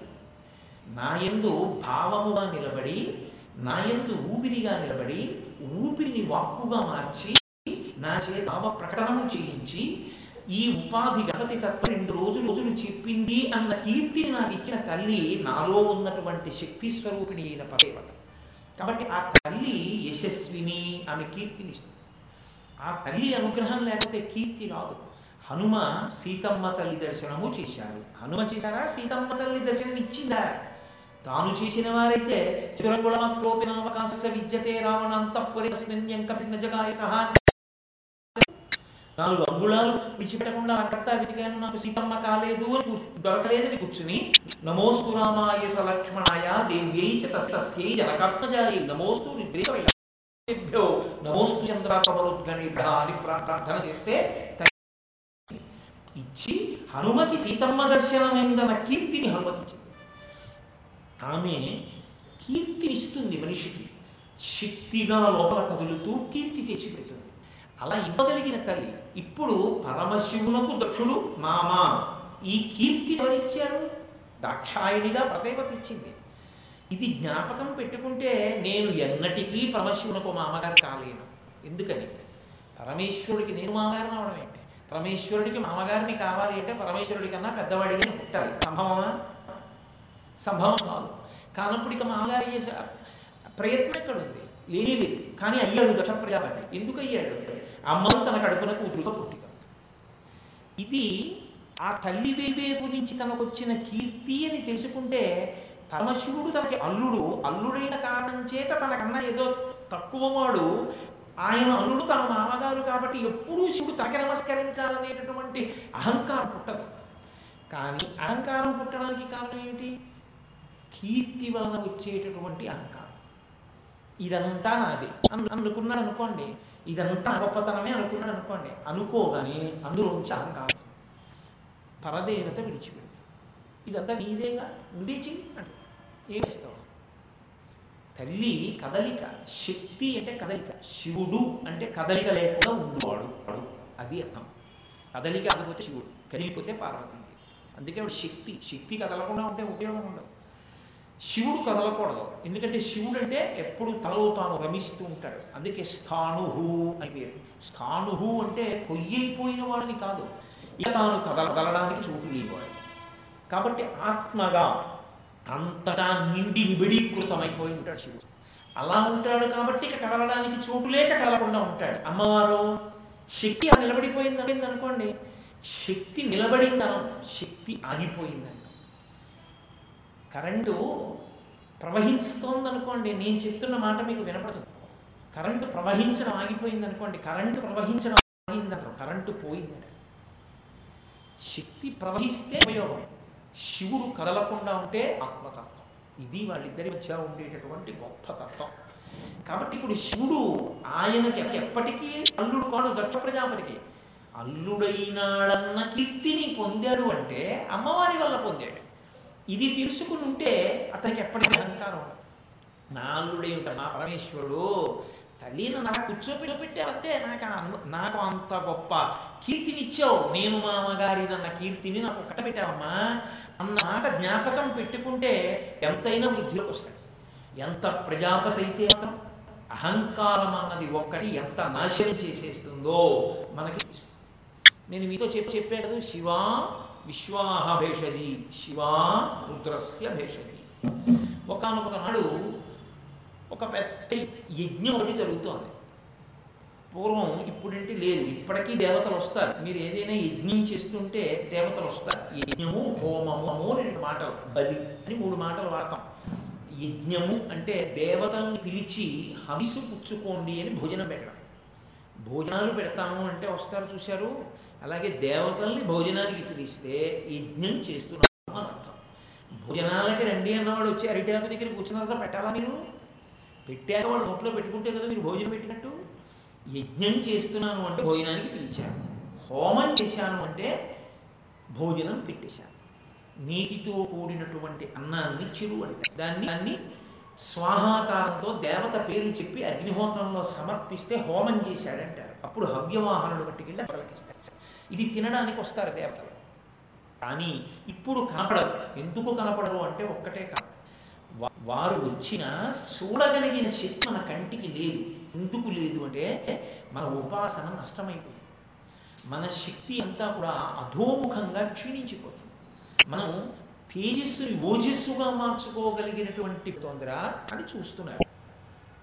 A: నాయందు భావముగా నిలబడి నాయందు ఊపిరిగా నిలబడి ఊపిరిని వాక్కుగా మార్చి నా చేత భావ ప్రకటనము చేయించి ఈ ఉపాధి గణపతి తత్వం రెండు రోజులు రోజులు చెప్పింది అన్న కీర్తిని నాకు ఇచ్చిన తల్లి నాలో ఉన్నటువంటి శక్తి స్వరూపిణి అయిన పదేవత కాబట్టి ఆ తల్లి యశస్విని ఆమె కీర్తినిస్తుంది ఆ తల్లి అనుగ్రహం లేకపోతే కీర్తి రాదు. హనుమ సీతమ్మ తల్లి దర్శనము చేశారు. హనుమ చేశారా? సీతమ్మ తల్లి దర్శనం ఇచ్చిందా తాను చేసిన వారైతే చిరంగుళమత్రోపినావకాశ విద్యతే రావణాంతఃపురి తస్మిన్ జగాయ సహా నాలుగు అంగుళాలు విడిచిపెట్టకుండా కర్త వెతికాను నాకు సీతమ్మ కాలేదు అని దొరకలేదని కూర్చుని నమోస్తు రామాయ స లక్ష్మణాయ దేవ్యై చతస్తస్యై జనకర్మజాయై నమోస్తు రుద్రేభ్యో నమోస్తు చంద్రాకమరుద్గణిభ్య అని ప్రార్థన చేస్తే ఇచ్చి హనుమకి సీతమ్మ దర్శనమైందన్న కీర్తిని హనుమకి ఇచ్చింది. ఆమె కీర్తినిస్తుంది మనిషికి. శక్తిగా లోపల కదులుతూ కీర్తి తెచ్చిపెడుతుంది అలా ఇవ్వగలిగిన తల్లి ఇప్పుడు పరమశివునకు దక్షుడు మామ. ఈ కీర్తి ఎవరిచ్చారు? దాక్షాయుడిగా ప్రదేవత ఇచ్చింది. ఇది జ్ఞాపకం పెట్టుకుంటే నేను ఎన్నటికీ పరమశివునకు మామగారు కాలేను. ఎందుకని? పరమేశ్వరుడికి నేను మామగారిని అవడం ఏంటి? పరమేశ్వరుడికి మామగారిని కావాలి అంటే పరమేశ్వరుడి కన్నా పెద్దవాడిగా పుట్టాలి. సంభవమా సంభవం కాదు. కానప్పుడు ఇక మామగారు చేసే ప్రయత్నం ఎక్కడ ఉంది? లేని లేదు. కానీ అయ్యాడు దక్ష ప్రజాపతి. ఎందుకు అయ్యాడు? అమ్మను తన కడుపున కూతురుగా పుట్టి ఇది ఆ తల్లి వేవేపు నుంచి తనకు వచ్చిన కీర్తి అని తెలుసుకుంటే పరమశివుడు తనకి అల్లుడు అల్లుడైన కారణం చేత తనకన్నా ఏదో తక్కువ వాడు. ఆయన అల్లుడు తన మామగారు కాబట్టి ఎప్పుడూ శివుడు తనకి నమస్కరించాలనేటటువంటి అహంకారం పుట్టదు. కానీ అహంకారం పుట్టడానికి కారణం ఏమిటి? కీర్తి వలన వచ్చేటటువంటి అహంకారం. ఇదంతా నాది. అను అనుకున్నాడు అనుకోండి. ఇదంతా గొప్పతనమే అనుకున్నాడు అనుకోండి. అనుకోగానే అందులోంచి అహంకారం. పరదేవత విడిచిపెడుతుంది. ఇదంతా నీదేగా. నువ్వే చెయ్యి అంటే ఏం చేస్తావు? తల్లి కదలిక శక్తి అంటే కదలిక. శివుడు అంటే కదలిక లేకుండా ఉండువాడు. వాడు. అది అర్థం. కదలిక కాకపోతే శివుడు కదిలిపోతే పార్వతీదేవి. అందుకే వాడు శక్తి. శక్తి కదలకుండా ఉంటే ఉపయోగం ఉండదు. శివుడు కదలకూడదు. ఎందుకంటే శివుడు అంటే ఎప్పుడు తనలో తాను రమిస్తూ ఉంటాడు. అందుకే స్థాణుహు అని పేరు. స్థాణుహు అంటే కొయ్యైపోయిన వాడని కాదు. ఇక తాను కదల కదలడానికి చోటు లేనివాడు. కాబట్టి ఆత్మగా అంతటా నిండి నిబిడీకృతమైపోయి ఉంటాడు శివుడు. అలా ఉంటాడు కాబట్టి ఇక కదలడానికి చోటు లేక కదలకుండా ఉంటాడు. అమ్మవారు శక్తి ఆ నిలబడిపోయింది అనుకోండి. శక్తి నిలబడిందనం శక్తి ఆగిపోయిందని. కరెంటు ప్రవహిస్తోంది అనుకోండి నేను చెప్తున్న మాట మీకు వినపడదు. కరెంటు ప్రవహించడం ఆగిపోయింది అనుకోండి కరెంటు ప్రవహించడం ఆగిందంటారు కరెంటు పోయిందంట. శక్తి ప్రవహిస్తే ఉపయోగం. శివుడు కదలకుండా ఉంటే ఆత్మతత్వం. ఇది వాళ్ళిద్దరి మధ్య ఉండేటటువంటి గొప్ప తత్వం. కాబట్టి ఇప్పుడు శివుడు ఆయనకి ఎప్పటికీ అల్లుడు కాడు దక్ష ప్రజాపతికి. అల్లుడైనాడన్న కీర్తిని పొందాడు అంటే అమ్మవారి వల్ల పొందాడు. ఇది తెలుసుకుని ఉంటే అతనికి ఎప్పటికీ అహంకారం ఉండదు. నా అల్లుడే ఉంటాడు. నా పరమేశ్వరుడు తల్లిని నాకు కూర్చోపెట్టావంటే నాకు ఆ నాకు అంత గొప్ప కీర్తినిచ్చావు. నేను మా అమ్మగారి నన్న కీర్తిని నాకు కట్టబెట్టావమ్మా అన్న మాట జ్ఞాపకం పెట్టుకుంటే ఎంతైనా వృద్ధిలోకి వస్తాడు. ఎంత ప్రజాపతి అయితే మాత్రం అహంకారం అన్నది ఒక్కటి ఎంత నాశనం చేసేస్తుందో మనకి నేను మీతో చెప్పి చెప్పే కదా శివా విశ్వాహ భేషజీ శివా రుద్రస్య భేషజీ. ఒకనొక నాడు ఒక పెద్ద యజ్ఞం ఒకటి జరుగుతోంది. పూర్వం ఇప్పుడంటే లేదు ఇప్పటికీ దేవతలు వస్తారు. మీరు ఏదైనా యజ్ఞం చేస్తుంటే దేవతలు వస్తారు. యజ్ఞము హోమము అము అని రెండు మాటలు బలి అని మూడు మాటలు వాడతాం. యజ్ఞము అంటే దేవతల్ని పిలిచి హవిసు పుచ్చుకోండి అని భోజనం పెట్టడం. భోజనాలు పెడతాము అంటే వస్తారు చూశారు? అలాగే దేవతల్ని భోజనానికి పిలిస్తే యజ్ఞం చేస్తున్నాము అని అర్థం. భోజనాలకి రండి అన్నవాడు వచ్చి అరిటాకు దగ్గర కూర్చున్న తర్వాత పెట్టాలా మీరు? పెట్టాక వాడు నోట్లో పెట్టుకుంటే కదా మీరు భోజనం పెట్టినట్టు? యజ్ఞం చేస్తున్నాను అంటే భోజనానికి పిలిచాను హోమం చేశాను అంటే భోజనం పెట్టేశాను నీటితో కూడినటువంటి అన్నాన్ని చిరు అంటే. దాన్ని దాన్ని స్వాహాకారంతో దేవత పేరు చెప్పి అగ్నిహోత్రంలో సమర్పిస్తే హోమం చేశాడంటారు. అప్పుడు హవ్యవాహనుడు పట్టుకెళ్ళి పలకిస్తారు ఇది తినడానికి వస్తారు దేవతలు. కానీ ఇప్పుడు కనపడరు. ఎందుకు కనపడరు అంటే ఒక్కటే కాదు వారు వచ్చిన చూడగలిగిన శక్తి మన కంటికి లేదు. ఎందుకు లేదు అంటే మన ఉపాసన నష్టమైపోయింది. మన శక్తి అంతా కూడా అధోముఖంగా క్షీణించిపోతుంది. మనం తేజస్సుని ఓజస్సుగా మార్చుకోగలిగినటువంటి తొందర అని చూస్తున్నారు.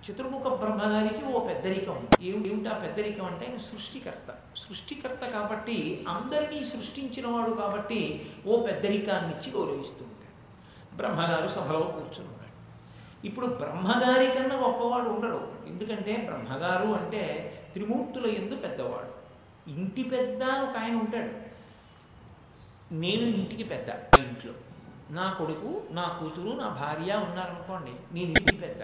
A: చతుర్ముఖ బ్రహ్మగారికి ఓ పెద్దరికం. ఏమి ఏమిటి ఆ పెద్దరికం అంటే ఆయన సృష్టికర్త. సృష్టికర్త కాబట్టి అందరినీ సృష్టించినవాడు కాబట్టి ఓ పెద్దరికాన్ని ఇచ్చి గౌరవిస్తూ ఉంటాడు బ్రహ్మగారు సభలో కూర్చుని ఉన్నాడు ఇప్పుడు బ్రహ్మగారి కన్నా గొప్పవాడు ఉండడు. ఎందుకంటే బ్రహ్మగారు అంటే త్రిమూర్తుల ఎందు పెద్దవాడు. ఇంటి పెద్ద అని ఒక ఆయన ఉంటాడు. నేను ఇంటికి పెద్ద ఇంట్లో. నా కొడుకు నా కూతురు నా భార్య ఉన్నారనుకోండి నేను ఇంటి పెద్ద.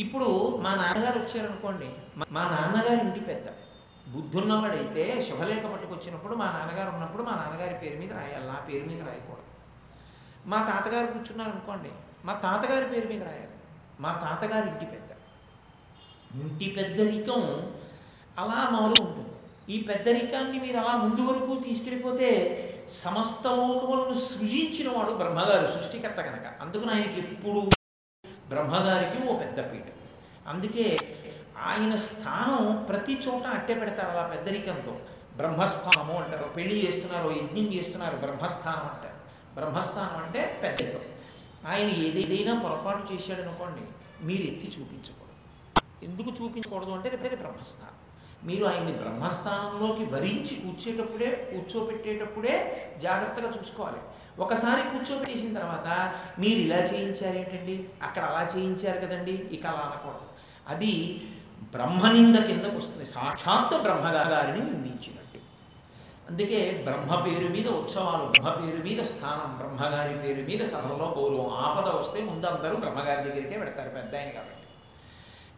A: ఇప్పుడు మా నాన్నగారు వచ్చారనుకోండి మా- మా నాన్నగారి ఇంటి పెద్ద. బుద్ధున్నవాడైతే శుభలేఖ పట్టుకొచ్చినప్పుడు మా నాన్నగారు ఉన్నప్పుడు మా నాన్నగారి పేరు మీద రాయాలి నా పేరు మీద రాయకూడదు. మా తాతగారు కూర్చున్నారు అనుకోండి మా తాతగారి పేరు మీద రాయాలి. మా తాతగారి ఇంటి పెద్ద. ఇంటి పెద్దరికం అలా మారు ఉంటుంది. ఈ పెద్దరికాన్ని మీరు అలా ముందు వరకు తీసుకెళ్ళిపోతే సమస్త లోకములను సృజించిన వాడు బ్రహ్మగారు సృష్టికర్త కనుక. అందుకని ఆయనకి ఎప్పుడు బ్రహ్మగారికి ఓ పెద్ద పీఠ అందుకే ఆయన స్థానం ప్రతి చోట అట్టే పెడతారు అలా పెద్దరికంతో. బ్రహ్మస్థానము అంటారు. పెళ్ళి చేస్తున్నారు యజ్ఞం చేస్తున్నారు బ్రహ్మస్థానం అంటారు. బ్రహ్మస్థానం అంటే పెద్దరికం. ఆయన ఏదైనా పొరపాటు చేశాడు అనుకోండి మీరు ఎత్తి చూపించకూడదు. ఎందుకు చూపించకూడదు అంటే రేపు బ్రహ్మస్థానం. మీరు ఆయన్ని బ్రహ్మస్థానంలోకి వరించి కూర్చేటప్పుడే కూర్చోపెట్టేటప్పుడే జాగ్రత్తగా చూసుకోవాలి. ఒకసారి కూర్చోబెట్టేసిన తర్వాత మీరు ఇలా చేయించారు ఏంటండి? అక్కడ అలా చేయించారు కదండి. ఇక అలా అనకూడదు. అది బ్రహ్మనింద కిందకు వస్తుంది. సాక్షాత్తు బ్రహ్మగారిని నిందించినట్టు. అందుకే బ్రహ్మ పేరు మీద ఉత్సవాలు బ్రహ్మ పేరు మీద స్థానం బ్రహ్మగారి పేరు మీద సభలో గౌరవం ఆపద వస్తే ముందు అందరూ బ్రహ్మగారి దగ్గరికే పెడతారు పెద్ద ఆయన కాబట్టి.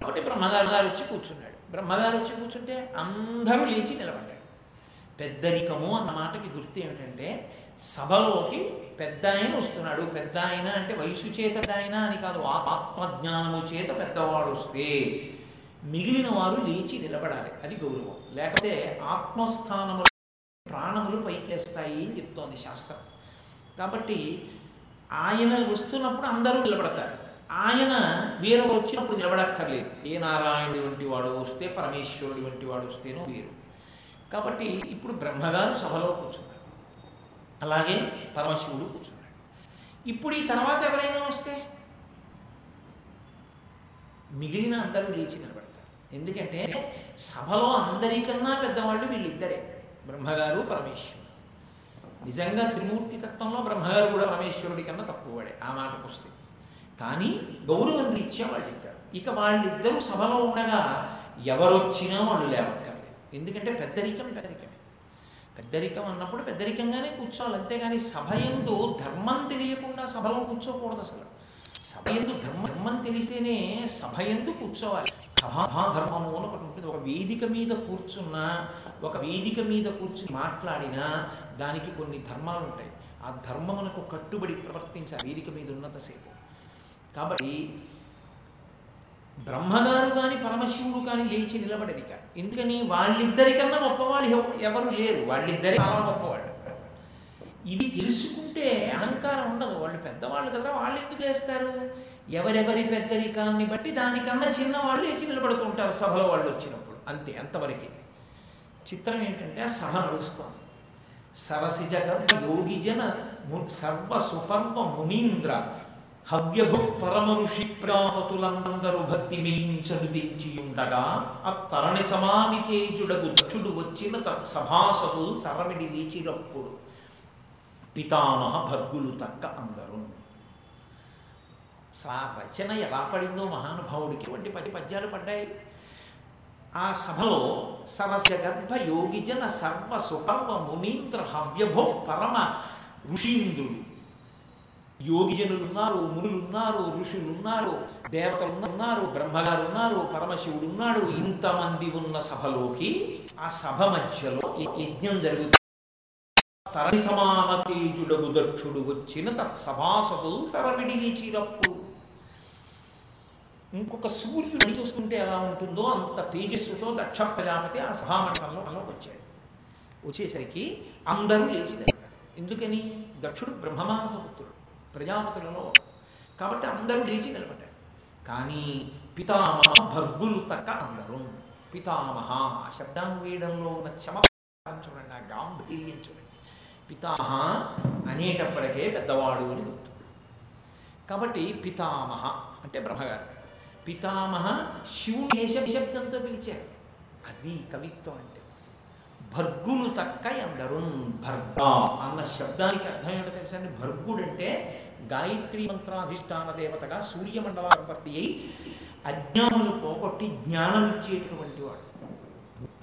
A: కాబట్టి బ్రహ్మగారు గారు వచ్చి కూర్చున్నాడు. బ్రహ్మగారు వచ్చి కూర్చుంటే అందరూ లేచి నిలబడ్డాడు పెద్దరికము అన్న మాటకి గుర్తు ఏమిటంటే సభలోకి పెద్ద ఆయన వస్తున్నాడు. పెద్ద ఆయన అంటే వయసు చేత ఆయన అని కాదు ఆ- ఆత్మజ్ఞానము చేత పెద్దవాడు వస్తే మిగిలిన వారు లేచి నిలబడాలి. అది గౌరవం. లేకపోతే ఆత్మస్థానము ప్రాణములు పైకేస్తాయి అని చెప్తోంది శాస్త్రం. కాబట్టి ఆయన వస్తున్నప్పుడు అందరూ నిలబడతారు. ఆయన వేరొక వచ్చినప్పుడు నిలబడక్కర్లేదు. ఏ నారాయణుడి వంటి వాడు వస్తే పరమేశ్వరుడి వంటి వాడు వస్తేనో వేరు. కాబట్టి ఇప్పుడు బ్రహ్మగారు సభలో కూర్చున్నారు. అలాగే పరమశివుడు కూర్చున్నాడు. ఇప్పుడు ఈ తర్వాత ఎవరైనా వస్తే? మిగిలిన అందరూ లేచి నిలబడతారు. ఎందుకంటే సభలో అందరికన్నా పెద్దవాళ్ళు వీళ్ళిద్దరే. బ్రహ్మగారు పరమేశ్వరుడు. నిజంగా త్రిమూర్తి తత్వంలో బ్రహ్మగారు కూడా పరమేశ్వరుడి కన్నా తక్కువవాడే ఆ మాటకు వస్తే. కానీ గౌరవం రీత్యా వాళ్ళిద్దరు. ఇక వాళ్ళిద్దరూ సభలో ఉండగా ఎవరొచ్చినా వాళ్ళు లేవక్కర్లేదు. ఎందుకంటే పెద్దరికం పెద్ద పెద్దరికం అన్నప్పుడు పెద్దరికంగానే కూర్చోవాలి. అంతేగాని సభ ఎందు ధర్మం తెలియకుండా సభలో కూర్చోకూడదు అసలు. సభ ఎందు ధర్మ ధర్మం తెలిసేనే సభ ఎందు కూర్చోవాలి. సభాధర్మము అని ఒకటి ఉంటుంది. ఒక వేదిక మీద కూర్చున్నా ఒక వేదిక మీద కూర్చుని మాట్లాడినా దానికి కొన్ని ధర్మాలు ఉంటాయి. ఆ ధర్మమునకు కట్టుబడి ప్రవర్తించాలి వేదిక మీద ఉన్నంతసేపు కాబట్టి బ్రహ్మగారు కానీ పరమశివుడు కానీ లేచి నిలబడేది కాదు. ఎందుకని? వాళ్ళిద్దరికన్నా గొప్పవాళ్ళు ఎవరు లేరు. వాళ్ళిద్దరే చాలా గొప్పవాళ్ళు. ఇది తెలుసుకుంటే అహంకారం ఉండదు. వాళ్ళు పెద్దవాళ్ళు కదా వాళ్ళు ఎందుకు లేస్తారు? ఎవరెవరి పెద్దరికాన్ని బట్టి దానికన్నా చిన్నవాళ్ళు లేచి నిలబడుతూ ఉంటారు సభలో వాళ్ళు వచ్చినప్పుడు. అంతే అంతవరకే. చిత్రం ఏంటంటే ఆ సభ నడుస్తోంది. సరసిజ గర్భ యోగిజన ము- సర్వ సుపర్వ మునీంద్ర హవ్యభు పరమ ఋషి ప్రాపతులందరూ భక్తి మేయించను ఉండగా ఆ తరణి సమాని తేజుడగు దక్షుడు వచ్చిన సభాసదు తరమిడి లేచినప్పుడు పితామహ భర్గులు తక్క అందరు. సా రచన ఎలా పడిందో మహానుభావుడికి వంటి పది పద్యాలు పడ్డాయి. ఆ సభలో సరస్య గర్భ యోగిజన సర్వ సుపర్వ మునీంద్ర హవ్యభో పరమ ఋషీంద్రుడు యోగిజనులు ఉన్నారు మునులు ఉన్నారు ఋషులు ఉన్నారు దేవతలు ఉన్నారు బ్రహ్మగారు ఉన్నారు పరమశివుడు ఉన్నాడు ఇంతమంది ఉన్న సభలోకి ఆ సభ మధ్యలో యజ్ఞం జరుగుతుంది. తరణి సమాన తేజుడగు దక్షుడు వచ్చిన తత్సభాసదు తరవిడి లేచినప్పుడు ఇంకొక సూర్యుడు చూస్తుంటే ఎలా ఉంటుందో అంత తేజస్సుతో దక్ష ప్రజాపతి ఆ సభామండలంలో వచ్చాడు. వచ్చేసరికి అందరూ లేచినారు ఎందుకని? దక్షుడు బ్రహ్మమానస పుత్రుడు. ప్రజాపతులలో కాబట్టి అందరూ లేచి నిలబడ్డారు. కానీ పితామహ భర్గులు తక్క అందరూ. పితామహ ఆ శబ్దం వేయడంలో ఉన్న చమత్కారం చూడండి ఆ గాంభీర్యం చూడండి. పితామహ అనేటప్పటికే పెద్దవాడు అని గుర్తు. కాబట్టి పితామహ అంటే బ్రహ్మగారు. పితామహ శివుడు ఏ శబ్దంతో పిలిచారు. అది కవిత్వం అంటే భర్గులు తక్క ఎందరు భర్గ అన్న శబ్దానికి అర్థం ఏంటో తెలుసా అండి? భర్గుడు అంటే గాయత్రి మంత్రాధిష్టాన దేవతగా సూర్యమండలాధిపతి అయి అజ్ఞానులు పోగొట్టి జ్ఞానం ఇచ్చేటటువంటి వాడు.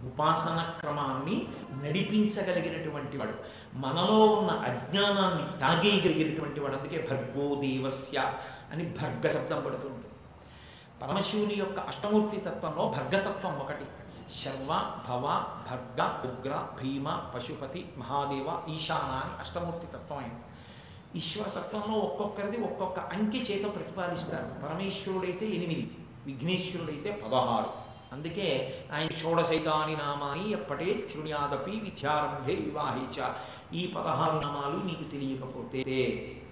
A: ఉపాసన క్రమాన్ని నడిపించగలిగినటువంటి వాడు. మనలో ఉన్న అజ్ఞానాన్ని తాగేయగలిగినటువంటి వాడు. అందుకే భర్గో దేవస్య అని భర్గ శబ్దం పడుతుంది పరమశివుని యొక్క అష్టమూర్తి తత్వంలో భర్గతత్వం ఒకటి. శర్వ భవ భర్గ ఉగ్ర భీమ పశుపతి మహాదేవ ఈశాన అని అష్టమూర్తి తత్వం అయింది ఈశ్వరతత్వంలో ఒక్కొక్కరిది ఒక్కొక్క అంకె చేత ప్రతిపాదిస్తారు. పరమేశ్వరుడైతే ఎనిమిది విఘ్నేశ్వరుడైతే పదహారు. అందుకే ఆయన షోడశైతాని నామాని ఎప్పటే శృణ్యాదపి విద్యారంభే వివాహేచ. ఈ పదహారు నామాలు నీకు తెలియకపోతే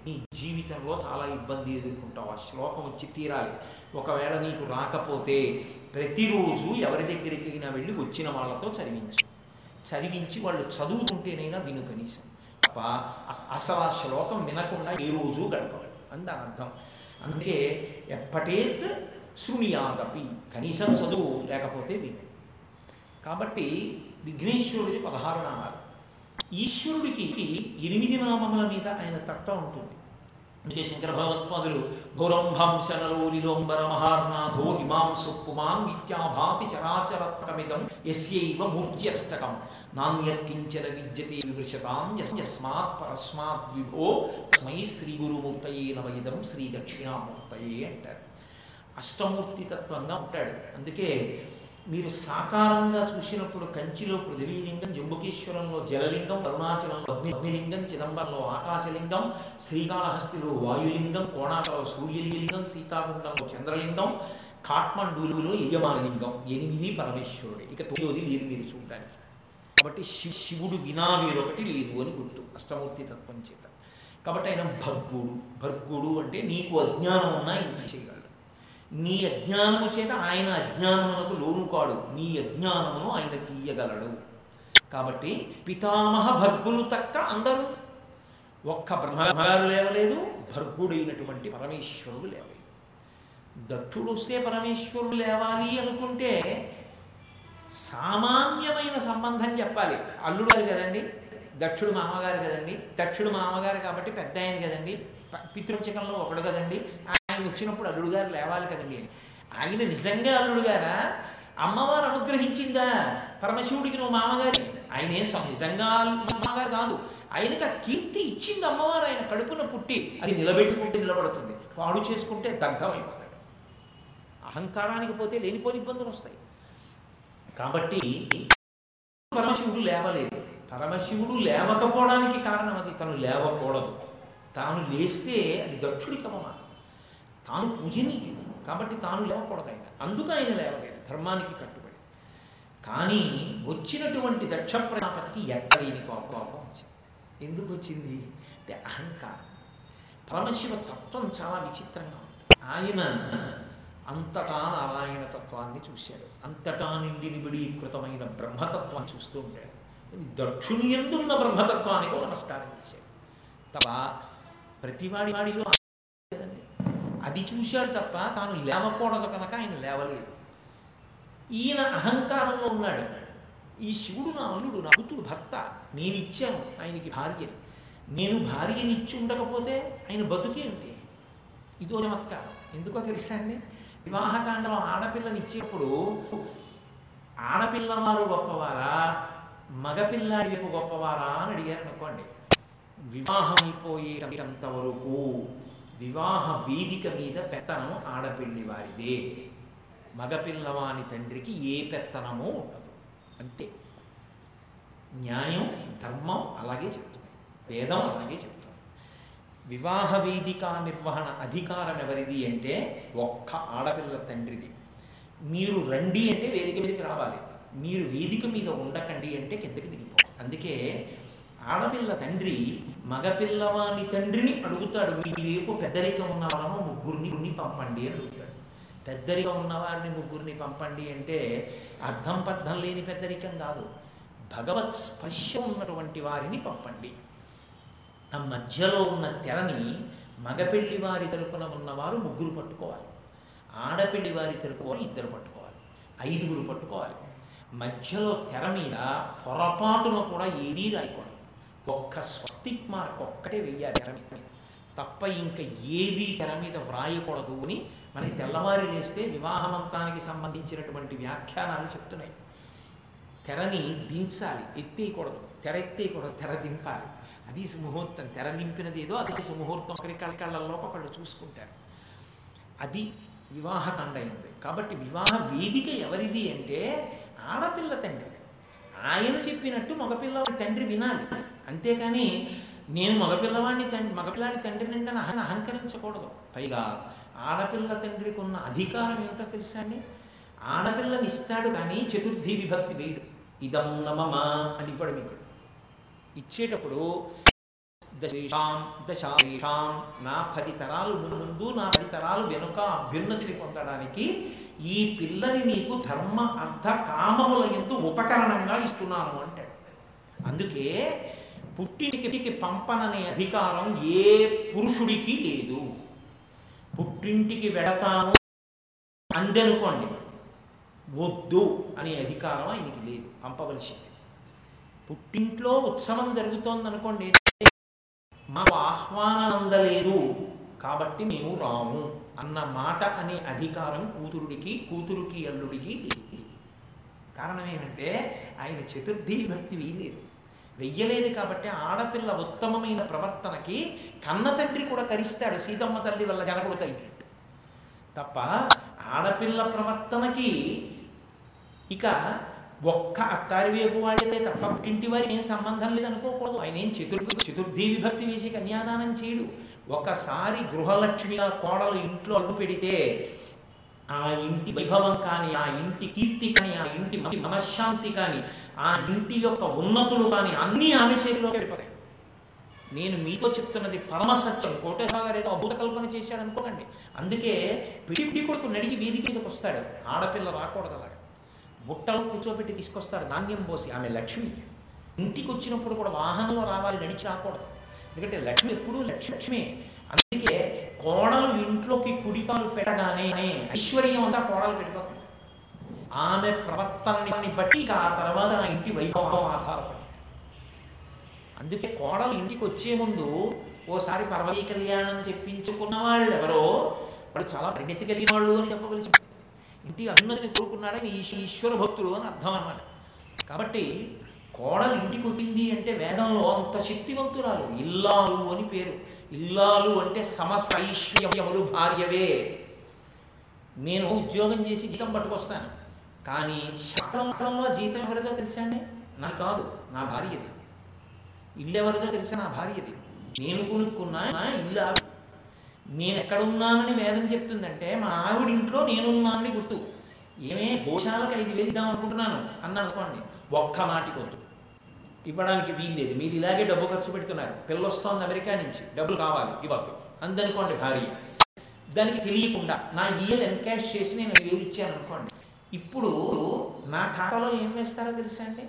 A: నీ జీవితంలో చాలా ఇబ్బంది ఎదుర్కొంటావు. ఆ శ్లోకం వచ్చి తీరాలి. ఒకవేళ నీకు రాకపోతే ప్రతిరోజు ఎవరి దగ్గరికైనా వెళ్ళి వచ్చిన వాళ్ళతో చదివించు. చదివించి వాళ్ళు చదువుతుంటేనైనా విను కనీసం. తప్ప అసలు ఆ శ్లోకం వినకుండా ఏ రోజు గడపడు అని దాని అర్థం. అందుకే ఎప్పటేత్ శృణియాదపి. కనీసం చదువు లేకపోతే విను. కాబట్టి విఘ్నేశ్వరుడిది పదహారు నామాలు. ఈశ్వరుడికి ఎనిమిది నామముల మీద ఆయన తత్వం ఉంటుంది. అందుకే శంకర భగవత్పాదులు భౌరంభంశనలోలిలోంబర మహార్నాథో హిమాంసు పుమాన్ విద్యాభాతి చరాచరత్వమిదం ఎస్యైవ మూర్త్యష్టకం నాణ్యకించన విద్యతే వివృషతాం యస్మాత్ పరస్మాత్ విభో స్మై శ్రీ గురుమూర్తయే నవయిదం శ్రీ దక్షిణామూర్తయే అంటారు. అష్టమూర్తి తత్వంగా ఉంటాడు. అందుకే మీరు సాకారంగా చూసినప్పుడు కంచిలో పృథ్వీలింగం జంబుకేశ్వరంలో జలలింగం అరుణాచలంలో అగ్ని అగ్నిలింగం చిదంబరంలో ఆకాశలింగం శ్రీకాళహస్తిలో వాయులింగం కోణాలలో సూర్యలింగం సీతాకుండంలో చంద్రలింగం కాఠ్మండూలులో యజమానలింగం ఎనిమిది పరమేశ్వరుడు. ఇక తొమ్మిది లేదు మీరు చూడడానికి. కాబట్టి శి శివుడు వినా వేరొకటి లేదు అని గుర్తు. అష్టమూర్తి తత్వం చేత. కాబట్టి ఆయన భర్గుడు. భర్గుడు అంటే నీకు అజ్ఞానం ఉన్నా ఇంటి చేయగలడు? నీ అజ్ఞానము చేత ఆయన అజ్ఞానమునకు లోను కాడు. నీ అజ్ఞానమును ఆయన తీయగలడు. కాబట్టి పితామహ భర్గులు తక్క అందరూ. ఒక్క బ్రహ్మగారు లేవలేదు భర్గుడైనటువంటి పరమేశ్వరుడు లేవలేదు. దక్షుడు వస్తే పరమేశ్వరుడు లేవాలి అనుకుంటే సామాన్యమైన సంబంధం చెప్పాలి. అల్లుడు గారు కదండి? దక్షుడు మామగారు కదండి? దక్షుడు మామగారు కాబట్టి పెద్ద ఆయన కదండి పితృచకంలో ఒకడు కదండి? ఆయన వచ్చినప్పుడు అల్లుడు గారు లేవాలి కదండి అని. ఆయన నిజంగా అల్లుడుగారా అమ్మవారు అనుగ్రహించిందా? పరమశివుడికి నువ్వు మామగారి ఆయన సం- నిజంగా మామగారు కాదు. ఆయనకి ఆ కీర్తి ఇచ్చింది అమ్మవారు ఆయన కడుపున పుట్టి అది నిలబెట్టుకుంటే నిలబడుతుంది. పాడు చేసుకుంటే దగ్ధమైపోతాడు అహంకారానికి పోతే లేనిపోని ఇబ్బందులు వస్తాయి. కాబట్టి పరమశివుడు లేవలేదు. పరమశివుడు లేవకపోవడానికి కారణం అది. తను లేవకూడదు. తాను లేస్తే అది దక్షుడికి అవమానం తాను పూజనీయుడు కాబట్టి తాను లేవకూడదు ఆయన. అందుకు ఆయన లేవలేదు ధర్మానికి కట్టుబడి. కానీ వచ్చినటువంటి దక్ష ప్రజాపతికి ఎక్కడైన కోపం వచ్చింది. ఎందుకు వచ్చింది అంటే అహంకారం. పరమశివ తత్వం చాలా విచిత్రంగా ఉంటుంది. ఆయన అంతటా నారాయణ తత్వాన్ని చూశాడు. అంతటా నిండి నిబిడీకృతమైన బ్రహ్మతత్వాన్ని చూస్తూ ఉంటాడు. దక్షుని ఎందున్న బ్రహ్మతత్వానికి నమస్కారం చేశాడు. తప్ప ప్రతివాడి వాడిలో అది చూశాడు తప్ప తాను లేవకూడదు కనుక ఆయన లేవలేదు. ఈయన అహంకారంలో ఉన్నాడు. ఈ శివుడు నా అల్లుడు నా కూతురు భర్త నేను ఇచ్చాను ఆయనకి భార్యని. నేను భార్యని ఇచ్చి ఉండకపోతే ఆయన బతుకేమిటి? ఇదో చమత్కారం. ఎందుకో తెలుసా అండి? వివాహకాండలో ఆడపిల్లని ఇచ్చేప్పుడు ఆడపిల్లవారు గొప్పవారా? మగపిల్లాడి వైపు గొప్పవారా అని అడిగారు అనుకోండి వివాహమైపోయేటంత వరకు వివాహ వేదిక మీద పెత్తనం ఆడపిల్లి వారిదే. మగపిల్లవాని తండ్రికి ఏ పెత్తనమూ ఉండదు. అంతే. న్యాయం ధర్మం అలాగే చెప్తుంది వేదం అలాగే చెప్తుంది. వివాహ వేదిక నిర్వహణ అధికారం ఎవరిది అంటే ఒక్క ఆడపిల్ల తండ్రిది. మీరు రండి అంటే వేదిక మీదకి రావాలి. మీరు వేదిక మీద ఉండకండి అంటే కిందకి దిగిపోవాలి అందుకే ఆడపిల్ల తండ్రి మగపిల్లవాని తండ్రిని అడుగుతాడు మీ వైపు పెద్దరికం ఉన్నవాళ్ళను ముగ్గురిని పంపండి అని అడుగుతాడు. పెద్దరికం ఉన్నవారిని ముగ్గురిని పంపండి అంటే అర్థం పద్ధం లేని పెద్దరికం కాదు. భగవత్ స్పర్శ ఉన్నటువంటి వారిని పంపండి. ఆ మధ్యలో ఉన్న తెరని మగపెళ్ళి వారి తరపున ఉన్నవారు ముగ్గురు పట్టుకోవాలి. ఆడపెళ్ళి వారి తరపున ఇద్దరు పట్టుకోవాలి. ఐదుగురు పట్టుకోవాలి. మధ్యలో తెర మీద పొరపాటున కూడా ఏదీ రాయకూడదు. ఒక్క స్వస్తిక్ మార్క్ ఒక్కటే వెయ్యాలి తెర మీద. తప్ప ఇంకా ఏది తెర మీద వ్రాయకూడదు అని మనకి తెల్లవారి లేస్తే వివాహ మంత్రానికి సంబంధించినటువంటి వ్యాఖ్యానాలు చెప్తున్నాయి. తెరని దించాలి ఎత్తేయకూడదు. తెర ఎత్తేయకూడదు తెర దింపాలి. అది సుముహూర్తం. తెర నింపినది ఏదో అది సుముహూర్తం. ఒకరి కళ్ళ కళ్ళల్లో ఒకళ్ళు చూసుకుంటారు. అది వివాహకాండ అయింది కాబట్టి వివాహ వేదిక ఎవరిది అంటే ఆడపిల్ల తండ్రి. ఆయన చెప్పినట్టు మగపిల్ల తండ్రి వినాలి. అంతేకాని నేను మగపిల్లవాడిని తండ్రి మగపిల్లాడి తండ్రిని నిండా అహంకరించకూడదు. పైగా ఆడపిల్ల తండ్రికి ఉన్న అధికారం ఏమిటో తెలుసా అండి? ఆడపిల్లని ఇస్తాడు కానీ చతుర్థి విభక్తి వేయడు. ఇదం నమమా అని ఇవ్వడం ఇక్కడ. ఇచ్చేటప్పుడు దశేషాం దశాం నా పది తరాలు ముందు నా పది తరాలు వెనుక అభ్యున్నతిని పొందడానికి ఈ పిల్లని నీకు ధర్మ అర్థ కామముల ఎందు ఉపకరణంగా ఇస్తున్నాను అంటాడు. అందుకే పుట్టింటికి పంపననే అధికారం ఏ పురుషుడికి లేదు. పుట్టింటికి వెడతాను అందనుకోండి వద్దు అనే అధికారం ఆయనకి లేదు పంపవలసింది. పుట్టింట్లో ఉత్సవం జరుగుతోంది అనుకోండి మాకు ఆహ్వానం అందలేదు కాబట్టి మేము రాము అన్న మాట అనే అధికారం కూతురుడికి కూతురుకి అల్లుడికి లేదు. కారణం ఏమంటే ఆయన చతుర్థి భక్తి వీలేదు వెయ్యలేదు కాబట్టి ఆడపిల్ల ఉత్తమమైన ప్రవర్తనకి కన్న తండ్రి కూడా తరిస్తాడు సీతమ్మ తల్లి వల్ల జనకుడు తప్ప ఆడపిల్ల ప్రవర్తనకి ఇక ఒక్క అత్తారి వేపు వాడితే తప్ప పుట్టింటి వారికి ఏం సంబంధం లేదనుకోకూడదు ఆయన ఏం చతుర్ చతుర్థి విభక్తి వేసి కన్యాదానం చేయడు. ఒకసారి గృహలక్ష్మిగా కోడలు ఇంట్లో అడుగు పెడితే ఆ ఇంటి వైభవం కానీ ఆ ఇంటి కీర్తి కానీ ఆ ఇంటి మనశ్శాంతి కానీ ఆ ఇంటి యొక్క ఉన్నతులు కానీ అన్నీ ఆమె చేతిలోకి వెళ్ళిపోతాయి. నేను మీతో చెప్తున్నది పరమ సత్యం. కోటేశ్వర గారు ఏదో అభూత కల్పన చేశాడు అనుకోకండి. అందుకే పిడి కొడుకు నడిచి వీధి మీదకి వస్తాడు. ఆడపిల్ల రాకూడదు అలాగా. బుట్టలు కూర్చోబెట్టి తీసుకొస్తారు ధాన్యం పోసి ఆమె లక్ష్మి. ఇంటికి వచ్చినప్పుడు కూడా వాహనంలో రావాలి నడిచి రాకూడదు. ఎందుకంటే లక్ష్మి ఎప్పుడూ లక్ష్మి లక్ష్మి. అందుకే కోడలు ఇంట్లోకి కుడిపాలు పెట్టగానే ఐశ్వర్యం అంతా కోడలు పెట్టిపోతుంది ఆమె ప్రవర్తనని బట్టి ఆ తర్వాత ఆ ఇంటి వైభవం ఆధారపడి అందుకే కోడలు ఇంటికి వచ్చే ముందు ఓసారి పర్వతీ కళ్యాణం చెప్పించుకున్న వాళ్ళు ఎవరో వాళ్ళు చాలా పరిణతి కలిగిన వాళ్ళు అని చెప్పగలిసి ఇంటి అభిన్నతిని కోరుకున్నాడని ఈశ్వర భక్తుడు అని అర్థం అన్నమాట కాబట్టి కోడలు ఇంటికి వచ్చింది అంటే వేదంలో అంత శక్తివంతురాలు ఇల్లాలు అని పేరు. ఇల్లాలు అంటే సమస్త ఐశ్వర్యములు భార్యవే. నేను ఉద్యోగం చేసి జీతం పట్టుకొస్తాను. కానీ శాస్త్రంలో జీతం ఎవరిదో తెలుసా అండి? నాకు కాదు నా భార్యది. ఇల్లు ఎవరిదో తెలుసా? నా భార్యది. నేను కొనుక్కున్నా ఇల్లు ఆవిడ. నేను ఎక్కడున్నానని వేదం చెప్తుందంటే మా ఆవిడ ఇంట్లో నేనున్నానని గుర్తు. ఏమే గోశాలకు ఐదు వేలు ఇద్దాం అనుకుంటున్నాను? అన్నాను అనుకోండి ఒక్క మాటికొద్దు. ఇవ్వడానికి వీల్లేదు మీరు ఇలాగే డబ్బు ఖర్చు పెడుతున్నారు. పిల్ల వస్తోంది అమెరికా నుంచి. డబ్బులు కావాలి ఇవ్వద్దు. అందనుకోండి భార్య దానికి తెలియకుండా నా ఈఎల్ ఎన్కాష్ చేసి నేను వేలు ఇచ్చాను అనుకోండి. ఇప్పుడు నా ఖాతాలో ఏం వేస్తారో తెలుసా అండి?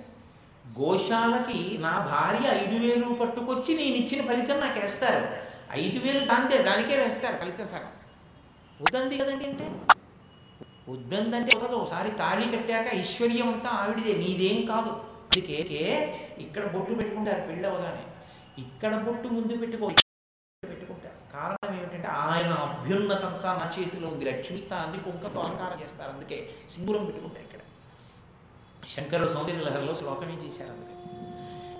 A: గోశాలకి నా భార్య ఐదు వేలు పట్టుకొచ్చి నేను ఇచ్చిన ఫలితం నాకు వేస్తారు. ఐదు వేలు దాంతే దానికే వేస్తారు ఫలితం సగం. వద్దంది కదండి అంటే? వద్దందంటే ఒకసారి తాళి కట్టాక ఐశ్వర్యం అంతా ఆవిడిదే నీదేం కాదు. అందుకే ఇక్కడ బొట్టు పెట్టుకుంటారు పెళ్ళి అవగానే ఇక్కడ బొట్టు ముందు పెట్టుకో పెట్టుకుంటారు కారణం ఏమిటంటే ఆయన అభ్యున్నతంతా నా చేతిలో ఉంది రక్షిస్తాన్ని కుంకతో అలంకారం చేస్తారు. అందుకే సింధూరం పెట్టుకుంటారు ఇక్కడ. శంకరుడు సౌందర్య లహరిలో శ్లోకమే చేశారు అందుకే.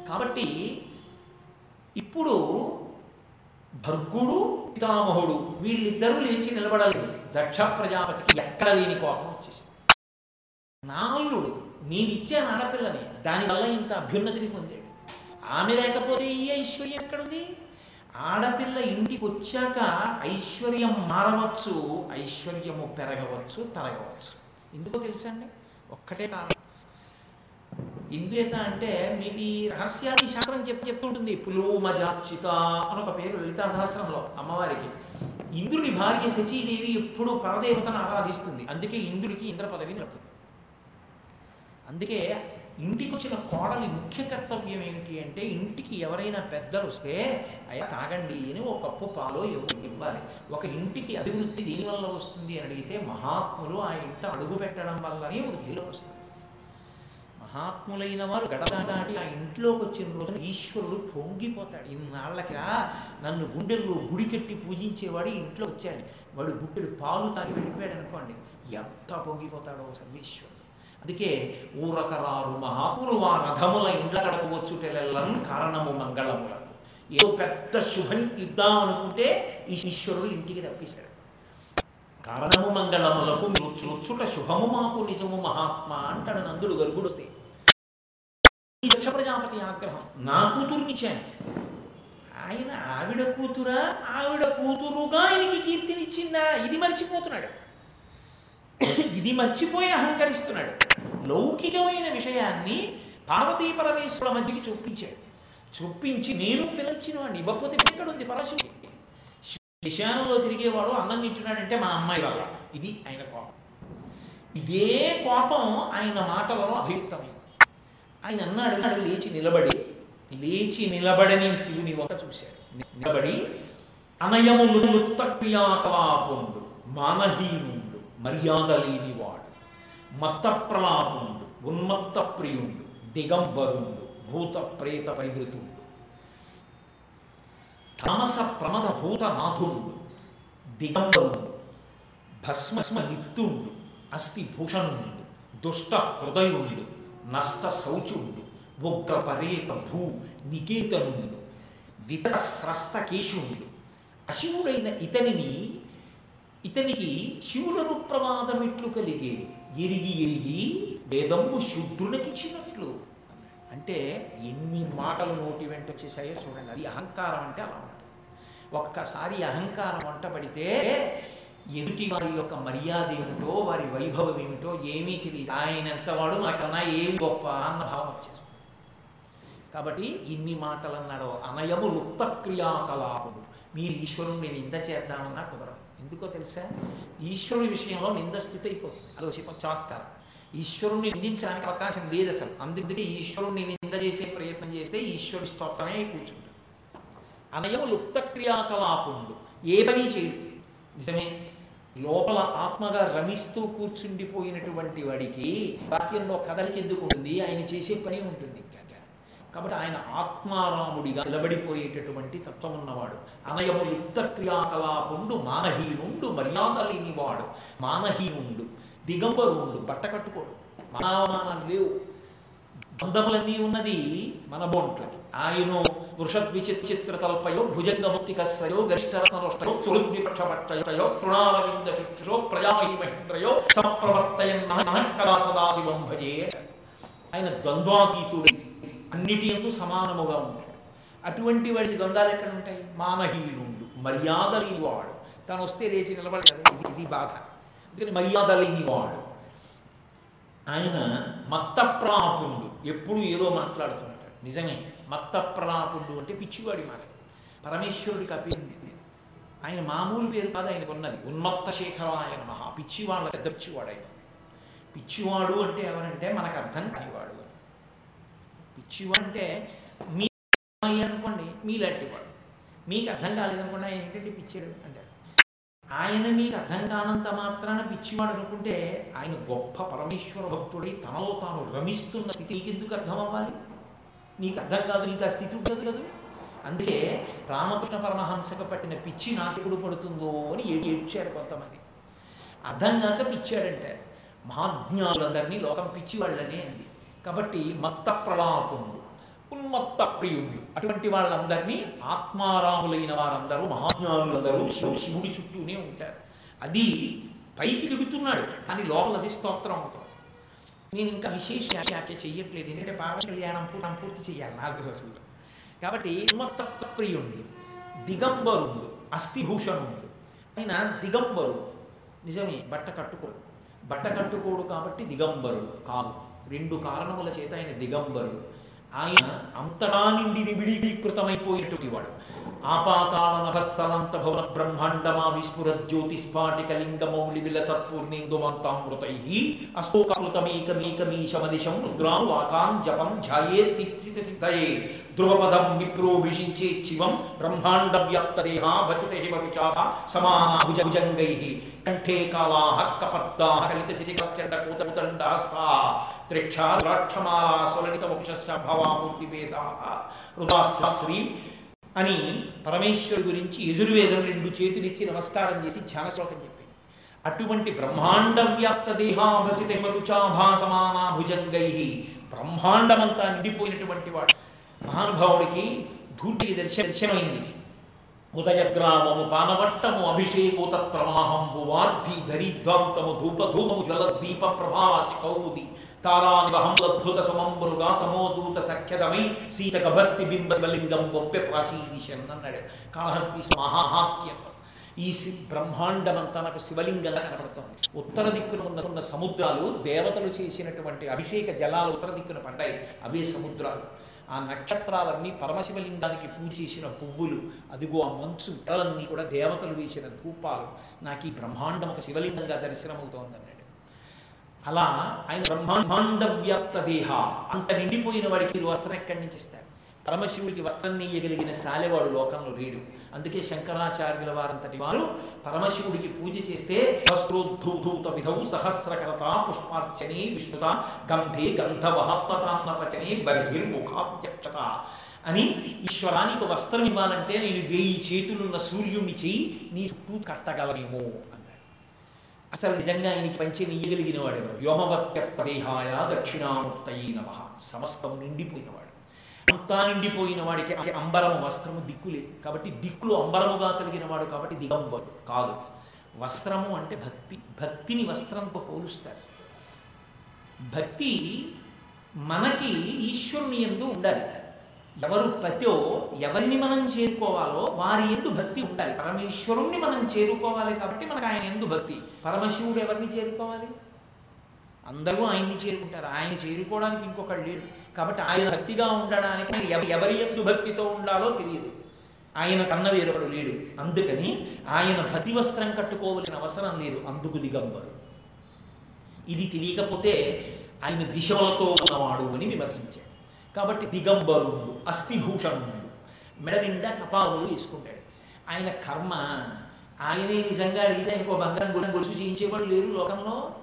A: కాబట్టి ఇప్పుడు భర్గుడు పితామహుడు వీళ్ళిద్దరూ లేచి నిలబడాలి దక్ష ప్రజాపతికి ఎక్కడ లేని కోపం వచ్చేసింది. నాల్లుడు అల్లుడు నేను ఇచ్చాను ఆడపిల్లని దానివల్ల ఇంత అభ్యున్నతిని పొందాడు ఆమె లేకపోతే ఈ ఐశ్వర్యం ఎక్కడుంది? ఆడపిల్ల ఇంటికి వచ్చాక ఐశ్వర్యం మారవచ్చు ఐశ్వర్యము పెరగవచ్చు తరగవచ్చు. ఎందుకో తెలుసండి? ఒక్కటే కారణం. ఇందుచేత అంటే మీకు ఈ రహస్యాన్ని శాస్త్రం చెప్ చెప్తుంటుంది. పులోమజాచిత అని ఒక పేరు లలితా సహస్రంలో అమ్మవారికి. ఇంద్రుడి భార్య శచీదేవి ఎప్పుడూ పరదేవతను ఆరాధిస్తుంది. అందుకే ఇంద్రుడికి ఇంద్ర పదవి నడుపుతుంది అందుకే ఇంటికి వచ్చిన కోడలి ముఖ్య కర్తవ్యం ఏమిటి అంటే ఇంటికి ఎవరైనా పెద్దలు వస్తే అయ్యా తాగండి అని ఒక కప్పు పాలో ఎవరికి ఇవ్వాలి? ఒక ఇంటికి అభివృద్ధి దీనివల్ల వస్తుంది అని అడిగితే మహాత్ములు ఆ ఇంట అడుగు పెట్టడం వల్లనే వృద్ధిలో వస్తుంది మహాత్ములైన వారు గడప దాటి ఆ ఇంట్లోకి వచ్చిన రోజున ఈశ్వరుడు పొంగిపోతాడు. ఇన్నాళ్ళకి నన్ను గుండెల్లో గుడి కట్టి పూజించేవాడు ఇంట్లో వచ్చాడు. వాడు గుడ్డెడు పాలు తాగి వెళ్ళిపోయాడు అనుకోండి ఎంత పొంగిపోతాడో సర్వేశ్వరుడు. అందుకే ఊరకరారు మహాపులు ఆ రథముల ఇండ్ల కడకు వచ్చుటెలెల్లను కారణము మంగళములకు ఏదో పెద్ద శుభం ఇద్దాం అనుకుంటే ఈ ఈశ్వరుడు ఇంటికి తప్పిస్తాడు. కారణము మంగళములకు మీరు వచ్చుట శుభము మాకు నిజము మహాత్మా అంటాడు నందుడు గరుగుడొస్తే దక్ష ప్రజాపతి ఆగ్రహం నా కూతురునిచ్చాను ఆయన ఆవిడ కూతురా ఆవిడ కూతురుగా ఆయనకి కీర్తినిచ్చిందా? ఇది మర్చిపోతున్నాడు. ఇది మర్చిపోయి అహంకరిస్తున్నాడు. లౌకికమైన విషయాన్ని పార్వతీ పరమేశ్వరుల మధ్యకి చొప్పించాడు. చొప్పించి నేను పిలిచిన వాడిని ఇవ్వకపోతే ఎక్కడుంది పరశుడి? దిశానంలో తిరిగేవాడు అన్నం తింటున్నాడంటే మా అమ్మాయి వల్ల. ఇది ఆయన కోపం. ఇదే కోపం ఆయన మాటలలో అభివ్యక్తమైంది. ఆయన అన్నాడు నాడు లేచి నిలబడి లేచి నిలబడని శివుని ఒక చూశాడు. నిలబడి అనయములు లుప్త క్రియాకలాపుండు మానహీనుడు మర్యాద లేనివాడు మత్త ప్రలాపుండు ఉన్మత్త ప్రియుండు దిగంబరుండు భూత ప్రేత వైవృతుండు. తామస ప్రమద భూత నాథుండు దిగంబరుండు భస్మస్మ లిప్తుండు అస్థి భూషణుండు దుష్ట హృదయుండు నష్ట శౌచుండు ఉగ్ర పరేత భూ నికేతనుండు వితర స్రస్త కేశుండు అశివుడైన ఇతనిని ఇతనికి శివులను ప్రమాదమిట్లు కలిగే ఎరిగి ఎరిగి వేదంబు శుద్ధులకిచ్చినట్లు అంటే ఎన్ని మాటలు నోటి వెంట వచ్చేసాయో చూడండి. అది అహంకారం అంటే అలా ఉంటుంది. ఒక్కసారి అహంకారం వంట పడితే ఎదుటి వారి యొక్క మర్యాద ఏమిటో వారి వైభవం ఏమిటో ఏమీ తెలియదు. ఆయన ఎంతవాడు నాకన్నా ఏమి గొప్ప అన్న భావం వచ్చేస్తుంది. కాబట్టి ఇన్ని మాటలు అన్నాడు అనయము లుప్త క్రియాకలాపము మీరు ఈశ్వరుణ్ణి నింద చేద్దామన్నా కుదరదు. ఎందుకో తెలుసా? ఈశ్వరుడి విషయంలో నిందస్థుతి అయిపోతుంది అదో చమత్కారం ఈశ్వరుణ్ణి నిందించడానికి అవకాశం లేదు అసలు. అందుకే ఈశ్వరుణ్ణి నింద చేసే ప్రయత్నం చేస్తే ఈశ్వరుడి స్తోత్రమే కూర్చుంటాడు అనయం లుప్త క్రియాకలాపుండు ఏ పని చేయడు. నిజమే. లోపల ఆత్మగా రమిస్తూ కూర్చుండిపోయినటువంటి వాడికి వాక్యంలో కదలికి ఎందుకు ఉంటుంది ఆయన చేసే పని ఉంటుంది. ఇంకా కాబట్టి ఆయన ఆత్మారాముడిగా నిలబడిపోయేటటువంటి తత్వం ఉన్నవాడు. అనయము లుప్త క్రియాకలాపుండు మానహీనుండు మర్యాద లేనివాడు. మానహీనుండు దిగంబరుండు బట్ట కట్టుకోడు. మానవమానాలు లేవు. బంధములన్నీ ఉన్నది మన బొంట్లకి ఆయన వృషద్విచిత్ర తల్పయో భుజంగముక్తికస్రయో గరిష్టరత్నరోష్టయో చురుద్విపక్షపట్టయో తృణాలవింద చక్షుషో ప్రజామహి మహేంద్రయో కదా సదాశివం భజే. ఆయన ద్వంద్వాతీతుడు అన్నిటి ఎందు సమానముగా ఉంటాడు. అటువంటి వాడికి ద్వందాలు ఎక్కడ ఉంటాయి మానహీనుండు మర్యాద లేనివాడు తను వస్తే లేచి నిలబడలేదు ఇది ఇది బాధ. అందుకని మర్యాద లేనివాడు ఆయన మత్తప్రాపుండు ఎప్పుడు ఏదో మాట్లాడుతుంటాడు. నిజమే మత్తప్రాపుండు అంటే పిచ్చివాడి మాట. పరమేశ్వరుడికి అప్పింది ఆయన మామూలు పేరు కాదు ఆయనకు ఉన్నది. ఉన్మత్త శేఖరాయ మహా పిచ్చివాళ్ళ పెద్ద పిచ్చివాడు ఆయన పిచ్చివాడు అంటే ఎవరంటే మనకు అర్థం కానివాడు అని. పిచ్చివాడు అంటే మీ అనుకోండి మీలాంటి వాడు. మీకు అర్థం కాలేదనుకోండి ఆయన ఏంటంటే పిచ్చాడు అంటారు ఆయన మీకు అర్థం కానంత మాత్రాన పిచ్చివాడు అనుకుంటే ఆయన గొప్ప పరమేశ్వర భక్తుడై తనలో తాను రమిస్తున్న స్థితి నీకెందుకు అర్థం అవ్వాలి? నీకు అర్థం కాదు నీకు ఆ స్థితి ఉండదు కదా. అందుకే రామకృష్ణ పరమహంసకు పట్టిన పిచ్చి నాటకుడు పడుతుందో అని ఏడ్చారు కొంతమంది. అర్థం కాక పిచ్చాడంటారు. మహాజ్ఞానులందరినీ లోకం పిచ్చి వాళ్ళనే అంది. కాబట్టి మత్త ప్రలాపుండు ఉన్మత్త ప్రియుడు అటువంటి వాళ్ళందరినీ ఆత్మారాములైన వారందరూ మహాజ్ఞానులందరూ శివుడి చుట్టూనే ఉంటారు. అది పైకి దిగుతున్నాడు కానీ లోపల అది స్తోత్రం అవుతుంది. నేను ఇంకా విశేష వ్యాఖ్య చెయ్యట్లేదు ఎందుకంటే పావ కళ్యాణం పూర్ణం పూర్తి చేయాలి నాలుగు రోజుల్లో. కాబట్టి ఉన్మత్త ప్రియుడు దిగంబరుడు అస్థిభూషణుడు ఆయన దిగంబరుడు. నిజమే బట్ట కట్టుకోడు. బట్ట కట్టుకోడు కాబట్టి దిగంబరుడు కాదు. రెండు కారణముల చేత ఆయన దిగంబరుడు. ఆయన అంతటా నిండి నిబిడీకృతమైపోయినటువంటి వాడు. ఆపాతాళ నభస్థలంత భవన బ్రహ్మాండమా విస్ఫుర జ్యోతిస్ఫాటిక లింగమౌళి విల సత్పూర్ణేందుమంతామృతై అశోకమృతమేకమేకమీశమదిశం రుద్రాను జపం ధ్యాయే దీప్సిత సిద్ధయే ధ్రువపదం విప్రోభిషించే శివం బ్రహ్మాండ వ్యాప్త దేహా భచతే వరుచాభ సమానా భుజ భుజంగై కంఠే కాళాః కపర్దాహ కలిత శశికశ్చండ కూతకుతండాస్తా త్రిక్షా రాక్షమాలా సులలిత వక్షస్య భవామూర్తి రుదాస్య శ్రీ అని పరమేశ్వరుడు గురించి యజుర్వేదం రెండు చేతులిచ్చి నమస్కారం చేసి ధ్యాన శ్లోకం చెప్పింది. అటువంటి బ్రహ్మాండ వ్యాప్త దేహాభసిత మరుచాభాసమానా భుజంగై. బ్రహ్మాండమంతా నిండిపోయినటువంటి వాడు. మహానుభావుడికి ధూర్తి దర్శన దర్శనమైంది. ఉదయగ్రామము పానవట్టము అభిషేకో తత్ప్రవాహంబు వార్ధి ధరిద్వాంతము ధూపధూమము జ్వలద్దీప ప్రభాసి కౌముది తారానివహంద్భుత సమంబులు తమోదూత సఖ్యతమై సీత గభస్తి బింబ శివలింగం గొప్పె ప్రాచీదిశన్ అన్నాడు. కాళహస్తి మహాహాత్యం ఈ శి బ్రహ్మాండమంతా నాకు శివలింగంగా కనపడుతోంది. ఉత్తర దిక్కున ఉన్న ఉన్న సముద్రాలు దేవతలు చేసినటువంటి అభిషేక జలాలు ఉత్తర దిక్కున పడ్డాయి. అవే సముద్రాలు. ఆ నక్షత్రాలన్నీ పరమశివలింగానికి పూజ చేసిన పువ్వులు. అదిగో ఆ మంచు తలన్నీ కూడా దేవతలు వేసిన ధూపాలు. నాకు ఈ బ్రహ్మాండం ఒక శివలింగంగా దర్శనమవుతోంది అలా ఆయన బ్రహ్మాండ వ్యాప్త దేహ అంత నిండిపోయిన వాడికి ఈ వస్త్రం ఎక్కడి నుంచి ఇస్తారు? పరమశివుడికి వస్త్రం నీయగలిగిన శాలెవాడు లోకంలో లేడు. అందుకే శంకరాచార్యుల వారంతటి వారు పరమశివుడికి పూజ చేస్తే వస్త్రోద్ధూత విధౌ సహస్రకరత పుష్పార్చనే విష్ణుత గంధే గంధవహత్వతాన్నపచనే బహిర్ముఖాప్యక్షత అని ఈశ్వరానికి వస్త్రం ఇవ్వాలంటే నేను వేయి చేతులున్న సూర్యుడిని చేయి నీ చుట్టూ కట్టగలనేమో. అసలు నిజంగా ఆయనకి పంచి నీయగలిగిన వాడెవరు వ్యోమవర్త్య పదేహాయ దక్షిణామూర్తయి నమ. సమస్తం నిండిపోయినవాడు. అంతా నిండిపోయిన వాడికి అంబరము వస్త్రము దిక్కులే కాబట్టి దిక్కులు అంబరముగా కలిగిన వాడు కాబట్టి దిగంబరు కాదు. వస్త్రము అంటే భక్తి. భక్తిని వస్త్రంతో పోలుస్తారు. భక్తి మనకి ఈశ్వరుని ఎందు ఉండాలి. ఎవరు పతో ఎవరిని మనం చేరుకోవాలో వారి ఎందు భక్తి ఉండాలి. పరమేశ్వరుణ్ణి మనం చేరుకోవాలి కాబట్టి మనకు ఆయన ఎందు భక్తి. పరమశివుడు ఎవరిని చేరుకోవాలి? అందరూ ఆయన్ని చేరుకుంటారు. ఆయన చేరుకోవడానికి ఇంకొకటి లేడు కాబట్టి ఆయన భక్తిగా ఉండడానికి ఎవరి ఎందు భక్తితో ఉండాలో తెలియదు. ఆయన కన్న వేరొకడు లేడు. అందుకని ఆయన భతి వస్త్రం కట్టుకోవలసిన అవసరం లేదు. అందుకు దిగంబరు. ఇది తెలియకపోతే ఆయన దిశలతో ఉన్నవాడు అని విమర్శించాడు. కాబట్టి దిగంబరుడు అస్థిభూషణుడు. మెడ నిండా కపాలులు వేసుకుంటాడు. ఆయన కర్మ ఆయనే నిజంగా అడిగితే ఆయనకు ఒక బంగారం గురి గొలుసు చేయించేవాడు లేరు లోకంలో?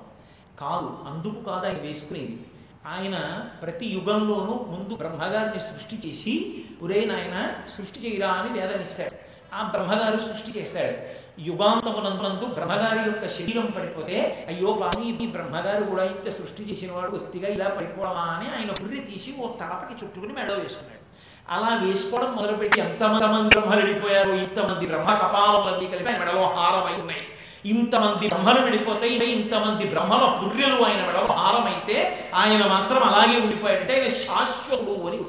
A: కాదు అందుకు కాదు ఆయన వేసుకునేది. ఆయన ప్రతి యుగంలోనూ ముందు బ్రహ్మగారిని సృష్టి చేసి ఒరే నాయన సృష్టి చేయరా అని వేదం ఇస్తాడు. ఆ బ్రహ్మగారు సృష్టి చేస్తాడు. యుగాంతమునందు బ్రహ్మగారి యొక్క శరీరం పడిపోతే అయ్యో పాని ఈ బ్రహ్మగారు కూడా ఇంత సృష్టి చేసిన వాడు ఒత్తిగా ఇలా పడిపోవడమా అని ఆయన పుర్రి తీసి ఓ తలపకి చుట్టుకుని మెడ వేసుకున్నాడు. అలా వేసుకోవడం మొదలుపెట్టి ఎంతమంది బ్రహ్మలు వెళ్ళిపోయారు ఇంతమంది బ్రహ్మ కపాలన్నీ కలిపి ఆయన మెడలో హారమై ఉన్నాయి. ఇంతమంది బ్రహ్మలు విడిపోతే ఇంతమంది బ్రహ్మల పుర్రెలు ఆయన మెడలో హారమైతే ఆయన మాత్రం అలాగే ఉండిపోయాడంటే ఆయన శాశ్వతుడు అని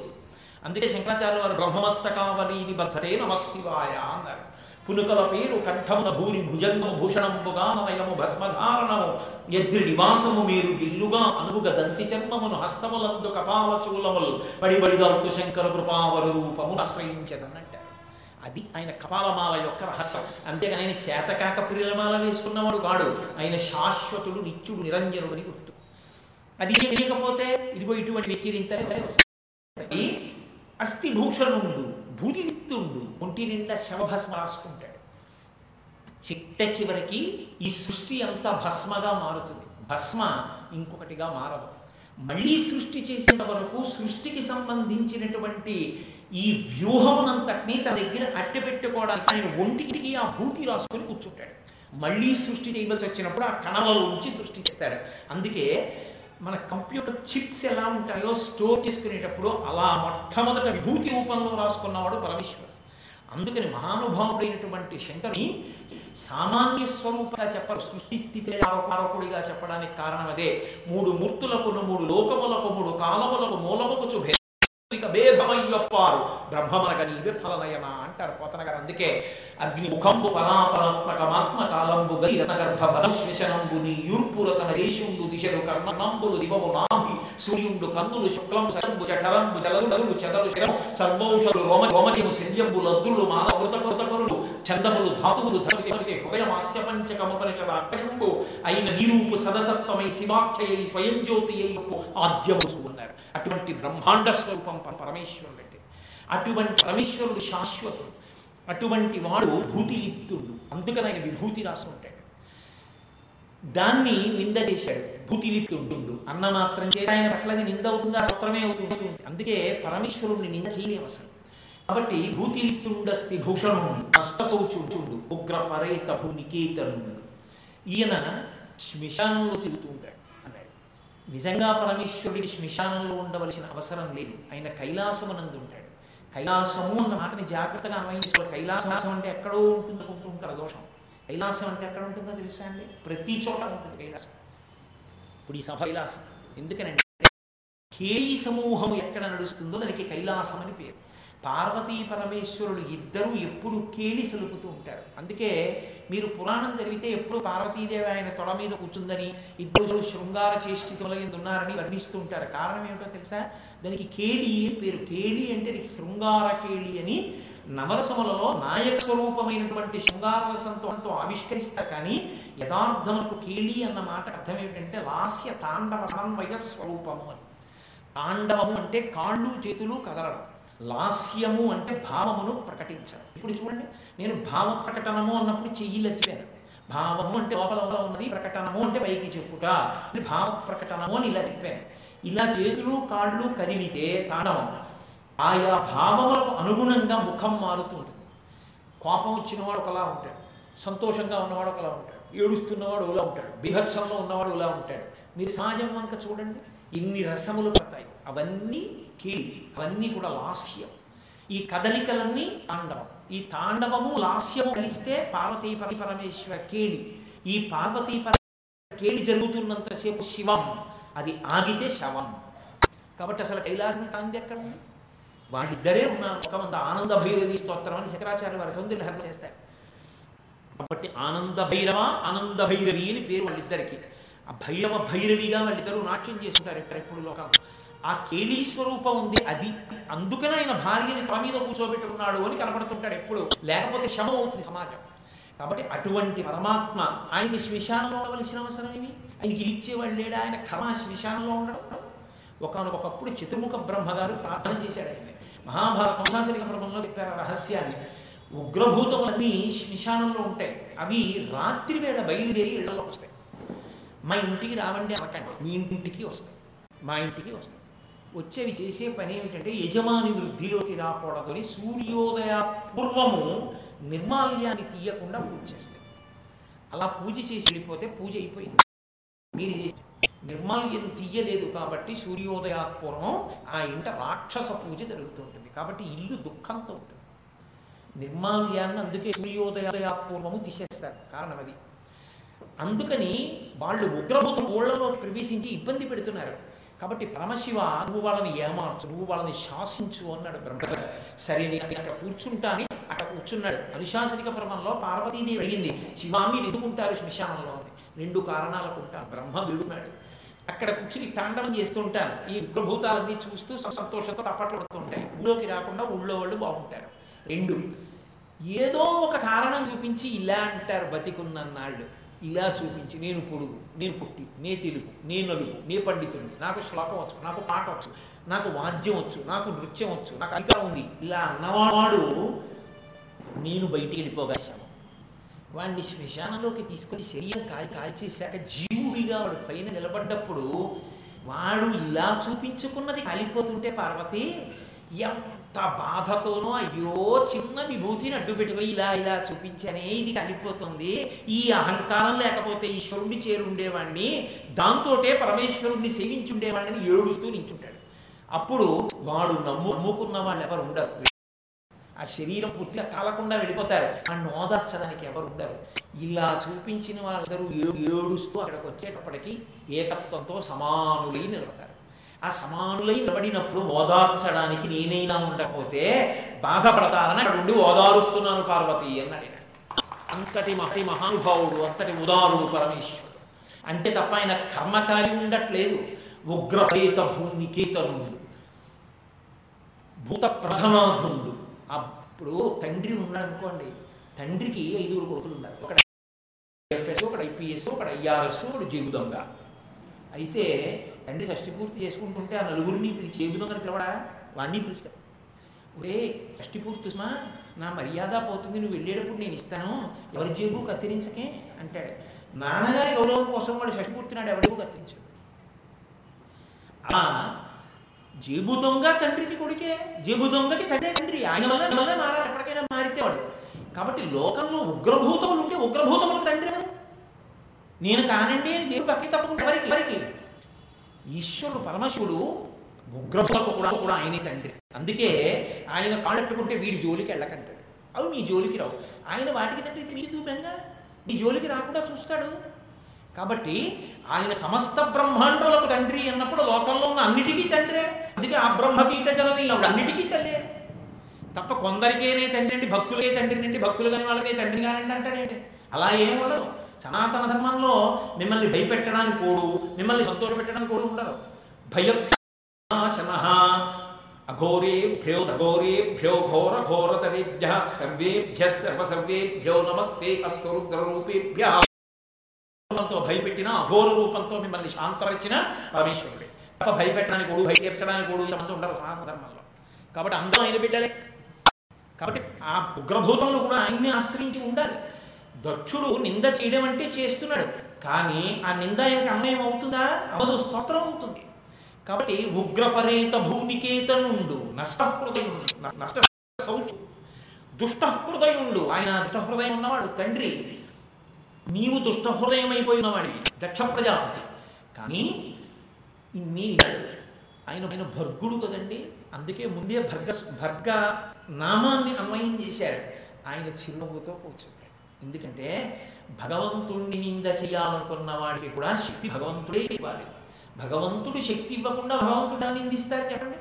A: అందుకే శంకరాచార్య వారు బ్రహ్మమస్తకావలీని బద్ధతే నమశివాయ అన్నారు. పునుకల పేరు కంఠమున భూరి భుజంగము భూషణము నయము భస్మధారణము. ఎద్రి నివాసము మీరు విల్లుగా అనుగుగ దంతి చర్మమును హస్తములందు కపాల చూలములు పడిబడిదంతు శంకర కృపావర రూపమును ఆశ్రయించదనంటారు అది ఆయన కపాలమాల యొక్క రహస్యం. అంతేగాని ఆయన చేతకాక ప్రియులమాల వేసుకున్నవాడు కాడు. ఆయన శాశ్వతుడు నిత్యుడు నిరంజనుడు అని గుర్తు. అది లేకపోతే ఇదిగో ఇటువంటి వెక్కిరింతలే వస్తాయి అస్థిభూషణుడు భూతివిత్తుండు ఒంటి నిండా శవభస్మ రాసుకుంటాడు. చిట్ట చివరికి ఈ సృష్టి అంతా భస్మగా మారుతుంది. భస్మ ఇంకొకటిగా మారదు. మళ్ళీ సృష్టి చేసేంత వరకు సృష్టికి సంబంధించినటువంటి ఈ వ్యూహమునంతటినీ తన దగ్గర అట్టె పెట్టుకోవడానికి ఆయన ఒంటికి ఆ భూతి రాసుకొని కూర్చుంటాడు. మళ్ళీ సృష్టి చేయవలసి వచ్చినప్పుడు ఆ కణాలలో ఉంచి సృష్టిస్తాడు. అందుకే మన కంప్యూటర్ చిప్స్ ఎలా ఉంటాయో స్టోర్ చేసుకునేటప్పుడు అలా మొట్టమొదట విభూతి రూపంలో రాసుకున్నవాడు పరమేశ్వరుడు. అందుకని మహానుభావుడైనటువంటి శంకరుని సామాన్య స్వరూపంగా చెప్పరు సృష్టి స్థితి ఆరోపారకుడిగా చెప్పడానికి కారణం అదే మూడు మూర్తులకు మూడు లోకములకు మూడు కాలములకు మూలముకు భేద భేదమయ్యప్పారు. బ్రహ్మమనగ నీవే ఫలనయన అంటారు పోతన గారు అందుకే అగ్ని ముఖంబు పరాపరాత్మకమాత్మ కాలంబు గై రతగర్భ బలశ్వశనంబు నీ యూర్పురసన దిశలు కర్మనంబులు దివము నాభి సూర్యుండు కన్నులు శుక్లం సరంబు జఠరంబు జలదుడలు చెదలు శరం సర్వౌషలు రోమ రోమజము శల్యంబు లద్దులు మానవృత కృతకరులు చందములు ధాతువులు ధరితి హృదయం ఆస్యపంచకముపనిషద అక్షయంబు అయిన నీరూపు సదసత్వమై శివాఖ్యయై స్వయం జ్యోతి ఆద్యము ఉన్నారు అటువంటి బ్రహ్మాండ స్వరూపం పరమేశ్వరుడు అంటే. అటువంటి పరమేశ్వరుడు శాశ్వతుడు. అటువంటి వాడు భూతిలిప్తుడు. అందుకని ఆయన విభూతి ఉంటాడు దాన్ని నింద చేశాడు. భూతిలిప్తుండు అన్న మాత్రం చేత ఆయన పట్లది నింద అవుతుందా సత్రమే అవుతుంది. అందుకే పరమేశ్వరుణ్ణి నింద చేయలేము అసలు. కాబట్టి భూతిలిప్తుండస్తి భూషణుడు నష్టశౌచుడు ఉగ్ర పరేత భూనికేతనుడు. ఈయన శ్మశానంలో తిరుగుతూ ఉంటాడు అన్నాడు. నిజంగా పరమేశ్వరుడికి శ్మశానంలో ఉండవలసిన అవసరం లేదు. ఆయన కైలాసమనందు ఉంటాడు కైలాసము అన్న మాటని జాగ్రత్తగా అన్వయించుకోవాలి. కైలాసం అంటే ఎక్కడో ఉంటుంది అనుకుంటూ ఉంటారు దోషం. కైలాసం అంటే ఎక్కడ ఉంటుందో తెలుసా అండి? ప్రతి చోట ఉంటుంది కైలాసం. ఇప్పుడు ఈ సభ కైలాసం. ఎందుకనంటే కేయి సమూహం ఎక్కడ నడుస్తుందో దానికి కైలాసం అని పేరు. పార్వతీ పరమేశ్వరుడు ఇద్దరు ఎప్పుడు కేళి సలుపుతూ ఉంటారు. అందుకే మీరు పురాణం చదివితే ఎప్పుడు పార్వతీదేవి ఆయన తొడ మీద కూర్చుందని ఇద్దరు శృంగార చేష్టితుల ఉన్నారని వర్ణిస్తూ ఉంటారు. కారణం ఏమిటో తెలుసా? దానికి కేళి అని పేరు. కేళి అంటే శృంగార కేళి అని నవరసములలో నాయక స్వరూపమైనటువంటి శృంగార రసంతో ఆవిష్కరిస్తారు. కానీ యథార్థములకు కేళి అన్న మాట అర్థం ఏమిటంటే లాస్య తాండవ సమన్వయ స్వరూపము అని. తాండవము అంటే కాళ్ళు చేతులు కదలడం. లాస్యము అంటే భావమును ప్రకటించడం. ఇప్పుడు చూడండి నేను భావ ప్రకటనము అన్నప్పుడు చెయ్యి లెత్తిపాను భావము అంటే లోపల ఉన్నది ప్రకటనము అంటే పైకి చెప్పుట. భావ ప్రకటనము అని ఇలా చెప్పాను. ఇలా చేతులు కాళ్ళు కదిలితే తాండవం. ఆయా భావములకు అనుగుణంగా ముఖం మారుతూ ఉంటుంది. కోపం వచ్చినవాడు ఒకలా ఉంటాడు. సంతోషంగా ఉన్నవాడు ఒకలా ఉంటాడు. ఏడుస్తున్నవాడు ఒకలా ఉంటాడు. బిభత్సంలో ఉన్నవాడు ఇలా ఉంటాడు. మీరు సమాజం వంక చూడండి. ఇన్ని రసములు పడతాయి. అవన్నీ కీడి. అవన్నీ కూడా లాస్యం. ఈ కదలికలన్నీ తాండవం. ఈ తాండవము లాస్యము కలిస్తే పార్వతీ పరమేశ్వర కేళి ఈ పార్వతీ పర కేళి జరుగుతున్నంతసేపు శివం. అది ఆగితే శవం. కాబట్టి అసలు కైలాసం కాంతి ఎక్కడ ఉంది? వాళ్ళిద్దరే ఉన్నారు. ఒక మంది ఆనంద భైరవి స్తోత్రం అని శంకరాచార్య వారి సౌందర్య హరణ చేస్తారు. కాబట్టి ఆనంద భైరవ ఆనంద భైరవి అని పేరు వాళ్ళిద్దరికి. ఆ భైరవ భైరవిగా వాళ్ళిద్దరూ నాట్యం చేస్తుంటారు ఇక్కడ ఎప్పుడు లోకం. ఆ కేళీ స్వరూపం ఉంది. అది అందుకనే ఆయన భార్యని తల మీద కూర్చోబెట్టుకున్నాడు అని కనపడుతుంటాడు ఎప్పుడు. లేకపోతే శవం అవుతుంది సమాజం. కాబట్టి అటువంటి పరమాత్మ ఆయన శ్మశానంలో ఉండవలసిన అవసరం ఏమి? అది ఇచ్చేవాళ్ళు లేడా? ఆయన కర్మ శ్మశానంలో ఉండడం. ఒకనొకప్పుడు చతుర్ముఖ బ్రహ్మగారు ప్రార్థన చేశాడు ఆయన మహాభారత మహాసరిక పర్వంలో చెప్పారు రహస్యాన్ని. ఉగ్రభూతములన్నీ శ్మశానంలో ఉంటాయి. అవి రాత్రి వేళ బయలుదేరి ఇళ్ళలోకి వస్తాయి. మా ఇంటికి రావండి అనకండి. మీ ఇంటికి వస్తాయి. మా ఇంటికి వస్తాయి. వచ్చేవి చేసే పని ఏమిటంటే యజమాని వృద్ధిలోకి రాకూడదు అని సూర్యోదయ పూర్వము నిర్మాల్యాన్ని తీయకుండా పూజ చేస్తాయి. అలా పూజ చేసి వెళ్ళిపోతే పూజ అయిపోయింది. మీరు నిర్మాల్యం తీయలేదు కాబట్టి సూర్యోదయాత్పూర్వం ఆ ఇంట రాక్షస పూజ జరుగుతూ ఉంటుంది. కాబట్టి ఇల్లు దుఃఖంతో ఉంటుంది. నిర్మాల్యాన్ని అందుకే సూర్యోదయాత్పూర్వము తీసేస్తారు. కారణం అది. అందుకని వాళ్ళు ఉగ్రభూతం ఊళ్ళలోకి ప్రవేశించి ఇబ్బంది పెడుతున్నారు. కాబట్టి పరమశివ నువ్వు వాళ్ళని ఏమార్చు నువ్వు వాళ్ళని శాసించు అన్నాడు బ్రహ్మ సరే నేను అక్కడ కూర్చుంటాని అక్కడ కూర్చున్నాడు. అనుశాసనిక పర్వంలో పార్వతీదేవి అడిగింది శివామి మీరు ఎదుగుంటారు శ్మశానంలో? రెండు కారణాలకు ఉంటాను. బ్రహ్మ విడున్నాడు. అక్కడ కూర్చుని తాండవం చేస్తూ ఉంటాను ఈ ఉగ్రభూతాలన్నీ చూస్తూ సంతోషంతో తప్పట్లు ఉంటాయి ఊళ్ళోకి రాకుండా ఊళ్ళో వాళ్ళు బాగుంటారు. రెండు ఏదో ఒక కారణం చూపించి ఇలా అంటారు బతికున్నన్నాళ్ళు. ఇలా చూపించి నేను పొడుగు నేను పుట్టి నే తెలుగు నే నలుగు నే పండితుడిని నాకు శ్లోకం వచ్చు నాకు పాట వచ్చు నాకు వాద్యం వచ్చు నాకు నృత్యం వచ్చు నాకు అధికారం ఉంది. ఇలా అన్నవాడు నేను బయటికి వెళ్ళిపోగలిశాను వాడిని శ్మశానంలోకి తీసుకొని శరీరం కాలి కాల్చేశాక జీవుడిగా వాడు పైన నిలబడ్డప్పుడు వాడు ఇలా చూపించుకున్నది కాలిపోతుంటే పార్వతి ఎంత బాధతోనో అయ్యో చిన్న విభూతిని అడ్డు పెట్టుకుని ఇలా ఇలా చూపించనే ఇది కలిపోతుంది. ఈ అహంకారం లేకపోతే ఈశ్వరుణ్ణి చేరుండేవాడిని దాంతోటే పరమేశ్వరుణ్ణి సేవించుండేవాడిని ఏడుస్తూ నించుంటాడు. అప్పుడు వాడు నమ్ము నమ్ముకున్న వాళ్ళు ఎవరు ఉండరు. ఆ శరీరం పూర్తిగా కాలకుండా వెళ్ళిపోతారు. ఆ ఓదార్చడానికి ఎవరు ఉండరు. ఇలా చూపించిన వాళ్ళందరూ ఏ- ఏడుస్తూ అక్కడికి వచ్చేటప్పటికి ఏకత్వంతో సమానులై నిలబడతారు. ఆ సమానులై నిలబడినప్పుడు ఓదార్చడానికి నేనైనా ఉండకపోతే బాధపడతానని అక్కడ ఉండి ఓదారుస్తున్నాను పార్వతి అని అడిగిన అంతటి మహటి మహానుభావుడు అంతటి ఉదారుడు పరమేశ్వరుడు. అంటే తప్ప ఆయన కర్మకారి ఉండట్లేదు. ఉగ్రపేత భూమికేతనుడు భూత ప్రథమాధుండు అప్పుడు తండ్రి ఉన్నాడు అనుకోండి తండ్రికి ఐదుగురు కొడుకులు ఉన్నారు ఒకటి ఎఫ్ఎస్ ఒకటి ఐపీఎస్ ఒకటి ఐఆర్ఎస్ ఒకడు జేబు దొంగ. అయితే తండ్రి షష్టి పూర్తి చేసుకుంటుంటే ఆ నలుగురిని పిలిచి జేబు దొంగని పిలవడా? వాడిని పిలుస్తాడు. ఒరే షష్టి పూర్తి సుమా నా మర్యాద పోతుంది నువ్వు వెళ్ళేటప్పుడు నేను ఇస్తాను ఎవరి జేబు కత్తిరించకే? అంటాడు. నాన్నగారి గౌరవం కోసం వాడు షష్టి పూర్తి నాడు ఎవరికూ కత్తిరించాడు? అలా జేబు దొంగ తండ్రికి కొడుకే. జేబు దొంగకి తండ్రి తండ్రి. ఆయన వల్ల ఆయన వల్ల మారారు ఎప్పటికైనా మారితే వాడు కాబట్టి లోకంలో ఉగ్రభూతములు ఉంటే ఉగ్రభూతములు తండ్రి నేను కానండి అని దేవుడు పక్కకి తప్పకుండా వారికి వారికి ఈశ్వరుడు పరమశివుడు ఉగ్రభూతకు కూడా కూడా ఆయనే తండ్రి. అందుకే ఆయన కాళ్ళెట్టుకుంటే వీడి జోలికి వెళ్ళకంటాడు. అవి మీ జోలికి రావు. ఆయన వాటికి తండ్రి ఇది మీకు మీ జోలికి రాకుండా చూస్తాడు. కాబట్టి ఆయన సమస్త బ్రహ్మాండములకు తండ్రి అన్నప్పుడు లోకంలో ఉన్న అన్నిటికీ తండ్రే. అందుకే ఆ బ్రహ్మకీట జనని ఆవిడ అన్నిటికీ తల్లే. తప్ప కొందరికేనే తండ్రి అండి భక్తులకే తండ్రి అండి భక్తులు కాని వాళ్ళకే తండ్రి కానండి అంటాడేంటి అలా ఏం ఉండదు. సనాతన ధర్మంలో మిమ్మల్ని భయపెట్టడానికి కోడు మిమ్మల్ని సంతోషపెట్టడానికి కోడు ఉండరు భయ అఘోరేభ్యో అఘోరేభ్యో ఘోర ఘోరతరేభ్య సర్వేభ్య సర్వసర్వేభ్యో నమస్తే అస్తు రుద్రరూపేభ్య రూపంతో భయపెట్టినా అఘోర రూపంతో మిమ్మల్ని శాంతపరిచిన పరమేశ్వరుడే. తప్ప భయపెట్టడానికి కోడు భయ తీర్చడానికి ఇంతమంది ఉండరు సనాతన ధర్మంలో. కాబట్టి అందరూ ఆయన బిడ్డలే. కాబట్టి ఆ ఉగ్రభూతంలో కూడా ఆయన్ని ఆశ్రయించి ఉండాలి. దక్షుడు నింద చేయడం అంటే చేస్తున్నాడు. కానీ ఆ నింద ఆయనకి అన్వయం అవుతుందా? అవదు స్తోత్రం అవుతుంది. కాబట్టి ఉగ్రపరేత భూనికేతనుండు నష్టహృదయుండు నష్ట సౌచు దుష్టహృదయుండు. ఆయన దుష్టహృదయం ఉన్నవాడు తండ్రి. నీవు దుష్టహృదయం అయిపోయినవాడివి దక్ష ప్రజాపతి. కానీ ఇన్ని ఆయన ఆయన భర్గుడు కదండి. అందుకే ముందే భర్గ భర్గ నామాన్ని అన్వయం చేశారు ఆయన చిరునవ్వుతో కూర్చున్నాడు. ఎందుకంటే భగవంతుణ్ణి నింద చేయాలనుకున్న వాడికి కూడా శక్తి భగవంతుడే ఇవ్వాలి. భగవంతుడు శక్తి ఇవ్వకుండా భగవంతుడా నిందిస్తారు చెప్పండి?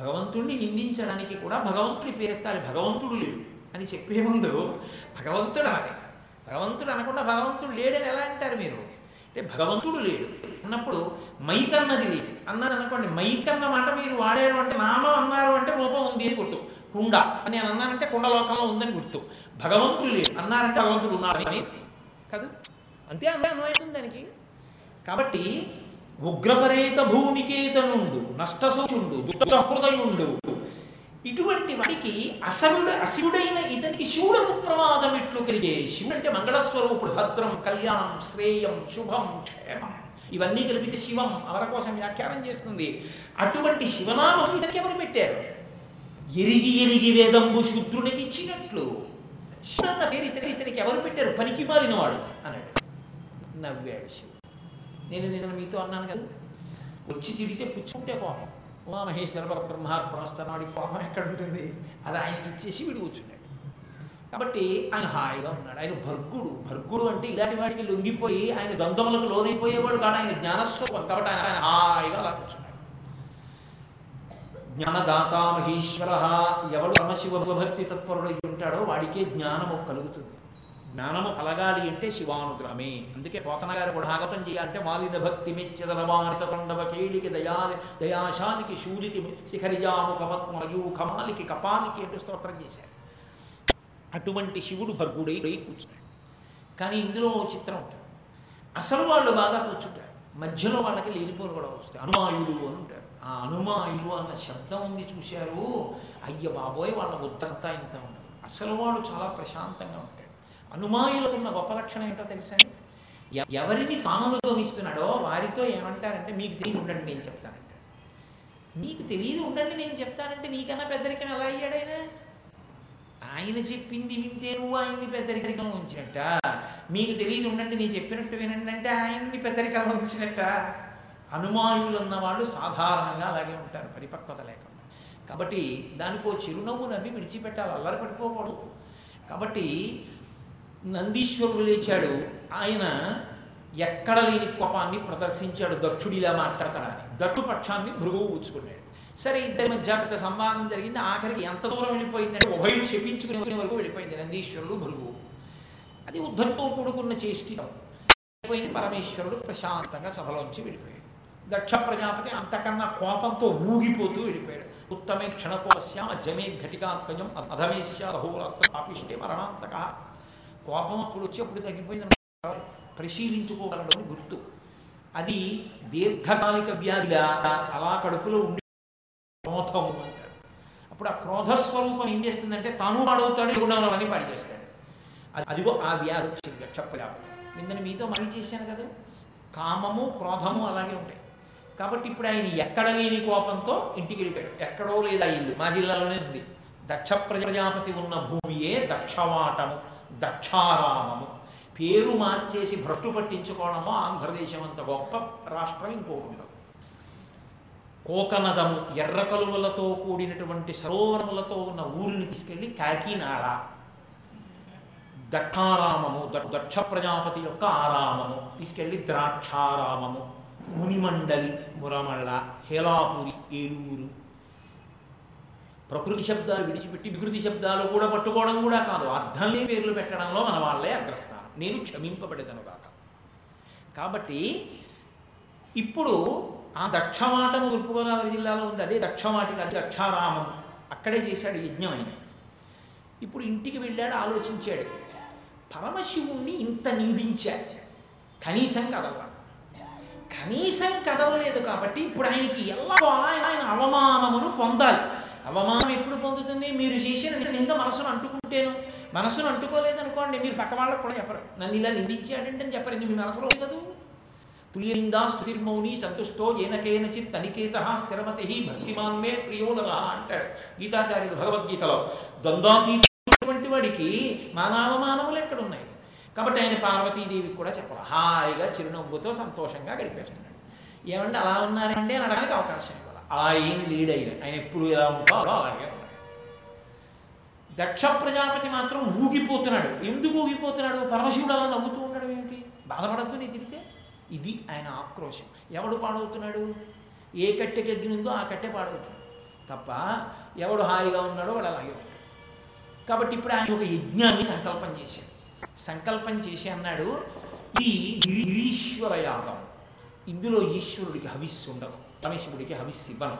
A: భగవంతుడిని నిందించడానికి కూడా భగవంతుడి పేరెత్తాలి. భగవంతుడు లేడు అని చెప్పే ముందు భగవంతుడు అని భగవంతుడు అనకుండా భగవంతుడు లేడని ఎలా అంటారు మీరు? అంటే భగవంతుడు లేడు. అన్నప్పుడు మైకన్నది లేదు. అన్నారు అనుకోండి మైకన్న మాట మీరు వాడారు అంటే నామం అన్నారు అంటే రూపం ఉంది అని గుర్తు. కుండ. అని నేను అన్నానంటే కుండలోకంలో ఉందని గుర్తు. భగవంతుడు లేడు. అన్నారంటే భగవంతుడు ఉన్నాడు అని కాదు. అంతే అన్నీ అన్వయిస్తుంది దానికి. కాబట్టి ఉగ్రపరేత భూమికేతనుండు నష్టసూచుండు దుష్టహృదయుండు ఇటువంటి వాడికి అసలుడు అశివుడైన ఇతనికి శివుడు ప్రమాదం ఇట్లు కలిగే శివుడు అంటే మంగళస్వరూపుడు భద్రం కళ్యాణం శ్రేయం శుభం క్షేమం ఇవన్నీ కలిపితే శివం అవర కోసం వ్యాఖ్యానం చేస్తుంది. అటువంటి శివనామం ఇతనికి ఎవరు పెట్టారు? ఎరిగి ఎరిగి వేదంబు శూద్రునికి ఇచ్చినట్లు. శివన్న పేరు ఇతని ఇతనికి ఎవరు పెట్టారు? పనికి మారినవాడు అన్నాడు. నవ్వాడు శివుడు. నేను నేను మీతో అన్నాను కదా వచ్చి తిరిగితే పుచ్చుకుంటే కోపం. ఉమామహేశ్వర బ్రహ్మార్పణస్తున్నాడు కోపం ఎక్కడ ఉంటుంది అది ఆయనకి ఇచ్చేసి వీడు కూర్చున్నాడు కాబట్టి ఆయన హాయిగా ఉన్నాడు. ఆయన భర్గుడు. భర్గుడు అంటే ఇలాంటి వాడికి లొంగిపోయి ఆయన ద్వంద్వములకు లోనైపోయేవాడు కాదు. ఆయన జ్ఞానస్వరూపం. కాబట్టి ఆయన ఆయన హాయిగా అలా కూర్చున్నాడు. జ్ఞానదాత మహేశ్వర ఎవడు పరమశివ భక్తి తత్పరుడు ఉంటాడో వాడికే జ్ఞానము కలుగుతుంది. జ్ఞానము కలగాలి అంటే శివానుగ్రహమే. అందుకే పోతన గారు కూడా ఆగతం చేయాలంటే మాలిన భక్తి మెచ్చద తండవ కేళికి దయాలి దయాశానికి శూలికి శిఖరిజాము కపత్మ కమాలికి కపాలికి అంటూ స్తోత్రం చేశారు. అటువంటి శివుడు భర్గుడై కూర్చున్నాడు. కానీ ఇందులో ఓ చిత్రం ఉంటుంది. అసలు వాళ్ళు బాగా కూర్చుంటారు. మధ్యలో వాళ్ళకి లేనిపోలు కూడా వస్తాయి. అనుమాయులు అని ఉంటారు. ఆ అనుమాయులు అన్న శబ్దం ఉంది చూశారు. అయ్య బాబోయ్ వాళ్ళ ఉత్తరత ఇంత ఉండదు అసలు వాళ్ళు చాలా ప్రశాంతంగా ఉంటారు. అనుమానులకు ఉన్న గొప్ప లక్షణం ఏంటో తెలుసా ఎవరిని తాను వారితో ఏమంటారంటే మీకు తెలియదు ఉండండి నేను చెప్తానంట మీకు తెలియదు ఉండండి నేను చెప్తానంటే నీకన్నా పెద్దరికం ఎలా అయ్యాడైనా? ఆయన చెప్పింది వింటే నువ్వు ఆయన్ని పెద్దరికం ఉంచినట్ట. మీకు తెలియదు ఉండండి నేను చెప్పినట్టు వినండి అంటే ఆయన్ని పెద్దరికం ఉంచినట్ట. అనుమానులు ఉన్నవాళ్ళు సాధారణంగా అలాగే ఉంటారు పరిపక్వత లేకుండా. కాబట్టి దానికో చిరునవ్వు నవ్వి విడిచిపెట్టాలి అల్లరి పడిపోకూడదు. కాబట్టి నందీశ్వరుడు లేచాడు. ఆయన ఎక్కడ లేని కోపాన్ని ప్రదర్శించాడు. దక్షుడిలా మాట్లాడతాడని. దక్షు పక్షాన్ని భృగువు ఊచుకున్నాడు సరే ఇద్దరి మధ్య పెద్ద సంవాదం జరిగింది. ఆఖరికి ఎంత దూరం వెళ్ళిపోయిందంటే ఉభయులు చెప్పించుకునే వరకు వెళ్ళిపోయింది నందీశ్వరుడు మృగు అది ఉద్ధరితో కూడుకున్న చేష్టిపోయింది పరమేశ్వరుడు ప్రశాంతంగా సభలోంచి వెళ్ళిపోయాడు. దక్ష ప్రజాపతి అంతకన్నా కోపంతో ఊగిపోతూ వెళ్ళిపోయాడు. ఉత్తమే క్షణకోశ్యామ జమే ఘటికాత్మజం అధమేశ్య పాపిష్టే మరణాంతక. కోపం అప్పుడు వచ్చి అప్పుడు తగ్గిపోయింది పరిశీలించుకోగలడం గుర్తు. అది దీర్ఘకాలిక వ్యాధిలా అలా కడుపులో ఉండి క్రోధము అంటారు. అప్పుడు ఆ క్రోధస్వరూపం ఏం చేస్తుందంటే తాను పాడవుతాడు గుణాలని పాడి చేస్తాడు అది- అదిగో ఆ వ్యాధి వచ్చింది చెప్పలేకపోతే. నిన్న మీతో మరీ చేశాను కదా. కామము క్రోధము అలాగే ఉంటాయి. కాబట్టి ఇప్పుడు ఆయన ఎక్కడ లేని కోపంతో ఇంటికి వెళ్ళిపోయాడు. ఎక్కడో లేదా ఇల్లు. మా జిల్లాలోనే ఉంది. దక్ష ప్రజాపతి ఉన్న భూమియే దక్షవాటము దక్షారామము. పేరు మార్చేసి భ్రష్టు పట్టించుకోవడంలో ఆంధ్రదేశం అంత గొప్ప రాష్ట్రం ఇంకోటి కోకనదము ఎర్ర కలువలతో కూడినటువంటి సరోవరములతో ఉన్న ఊరిని తీసుకెళ్ళి కాకినాడ. దక్షారామము దక్ష ప్రజాపతి యొక్క ఆరామము. తీసుకెళ్ళి ద్రాక్షారామము. మునిమండలి మురమళ్ళ హేలాపురి ఏలూరు. ప్రకృతి శబ్దాలు విడిచిపెట్టి వికృతి శబ్దాలు కూడా పట్టుకోవడం కూడా కాదు. అర్థంలే పేర్లు పెట్టడంలో మన వాళ్ళే అగ్రస్థానం. నేను క్షమింపబడేదను కాక కాబట్టి ఇప్పుడు ఆ దక్షమాటము తూర్పుగోదావరి జిల్లాలో ఉంది. అదే దక్షమాటికి అది దక్షారామం. అక్కడే చేశాడు యజ్ఞం ఆయన ఇప్పుడు ఇంటికి వెళ్ళాడు ఆలోచించాడు. పరమశివుణ్ణి ఇంత నిందించా. కనీసం కదలరా. కనీసం కదలలేదు కాబట్టి ఇప్పుడు ఆయనకి ఎలా ఆయన ఆయన అవమానమును పొందాలి. అవమానం ఎప్పుడు పొందుతుంది? మీరు చేసిన నింద మనసును అంటుకుంటేను. మనసును అంటుకోలేదనుకోండి మీరు పక్క వాళ్ళకు కూడా చెప్పరు. నన్ను ఇలా నిందించాడంటే అని చెప్పరు మీ మనసులో కదూ? కదా స్థుతిర్మౌని సంతుష్టో ఏనకేనచిత్ అనికేత స్థిరమతి భక్తిమాన్ మే ప్రియో నర అంటాడు గీతాచార్యుడు భగవద్గీతలో. ద్వంద్వాతీతటువంటి వాడికి మానవమానములు ఎక్కడున్నాయి? కాబట్టి ఆయన పార్వతీదేవికి కూడా చెప్పాలి. హాయిగా చిరునవ్వుతో సంతోషంగా గడిపేస్తున్నాడు. ఏమంటే అలా ఉన్నారండి అని అడగడానికి అవకాశం ఇవ్వాలి. అలా ఏం లీడ్ అయిన ఆయన ఎప్పుడు ఎలా ఉంటారో అలాగే దక్ష ప్రజాపతి మాత్రం ఊగిపోతున్నాడు. ఎందుకు ఊగిపోతున్నాడు? పరమశివుడు అలా నవ్వుతూ ఉన్నాడు ఏమిటి బాధపడద్దు నీ తిరిగితే ఇది ఆయన ఆక్రోశం. ఎవడు పాడవుతున్నాడు? ఏ కట్టెకి ఎగ్గినుందో ఆ కట్టె పాడవుతుంది. తప్ప ఎవడు హాయిగా ఉన్నాడో వాడు అలాగే ఉన్నాడు కాబట్టి ఇప్పుడు ఆయన ఒక యజ్ఞాన్ని సంకల్పం చేశాడు. సంకల్పం చేసి అన్నాడు ఈ నిరీశ్వర యాగం ఇందులో ఈశ్వరుడికి హవిస్సు ఉండదు. పరమశివుడికి హవిస్సు ఇవ్వను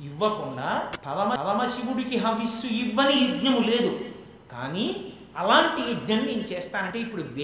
A: ఇవ్వకుండా పరమ పరమశివుడికి హవిస్సు ఇవ్వని యజ్ఞము లేదు కానీ అలాంటి యజ్ఞం నేను చేస్తానంటే ఇప్పుడు వే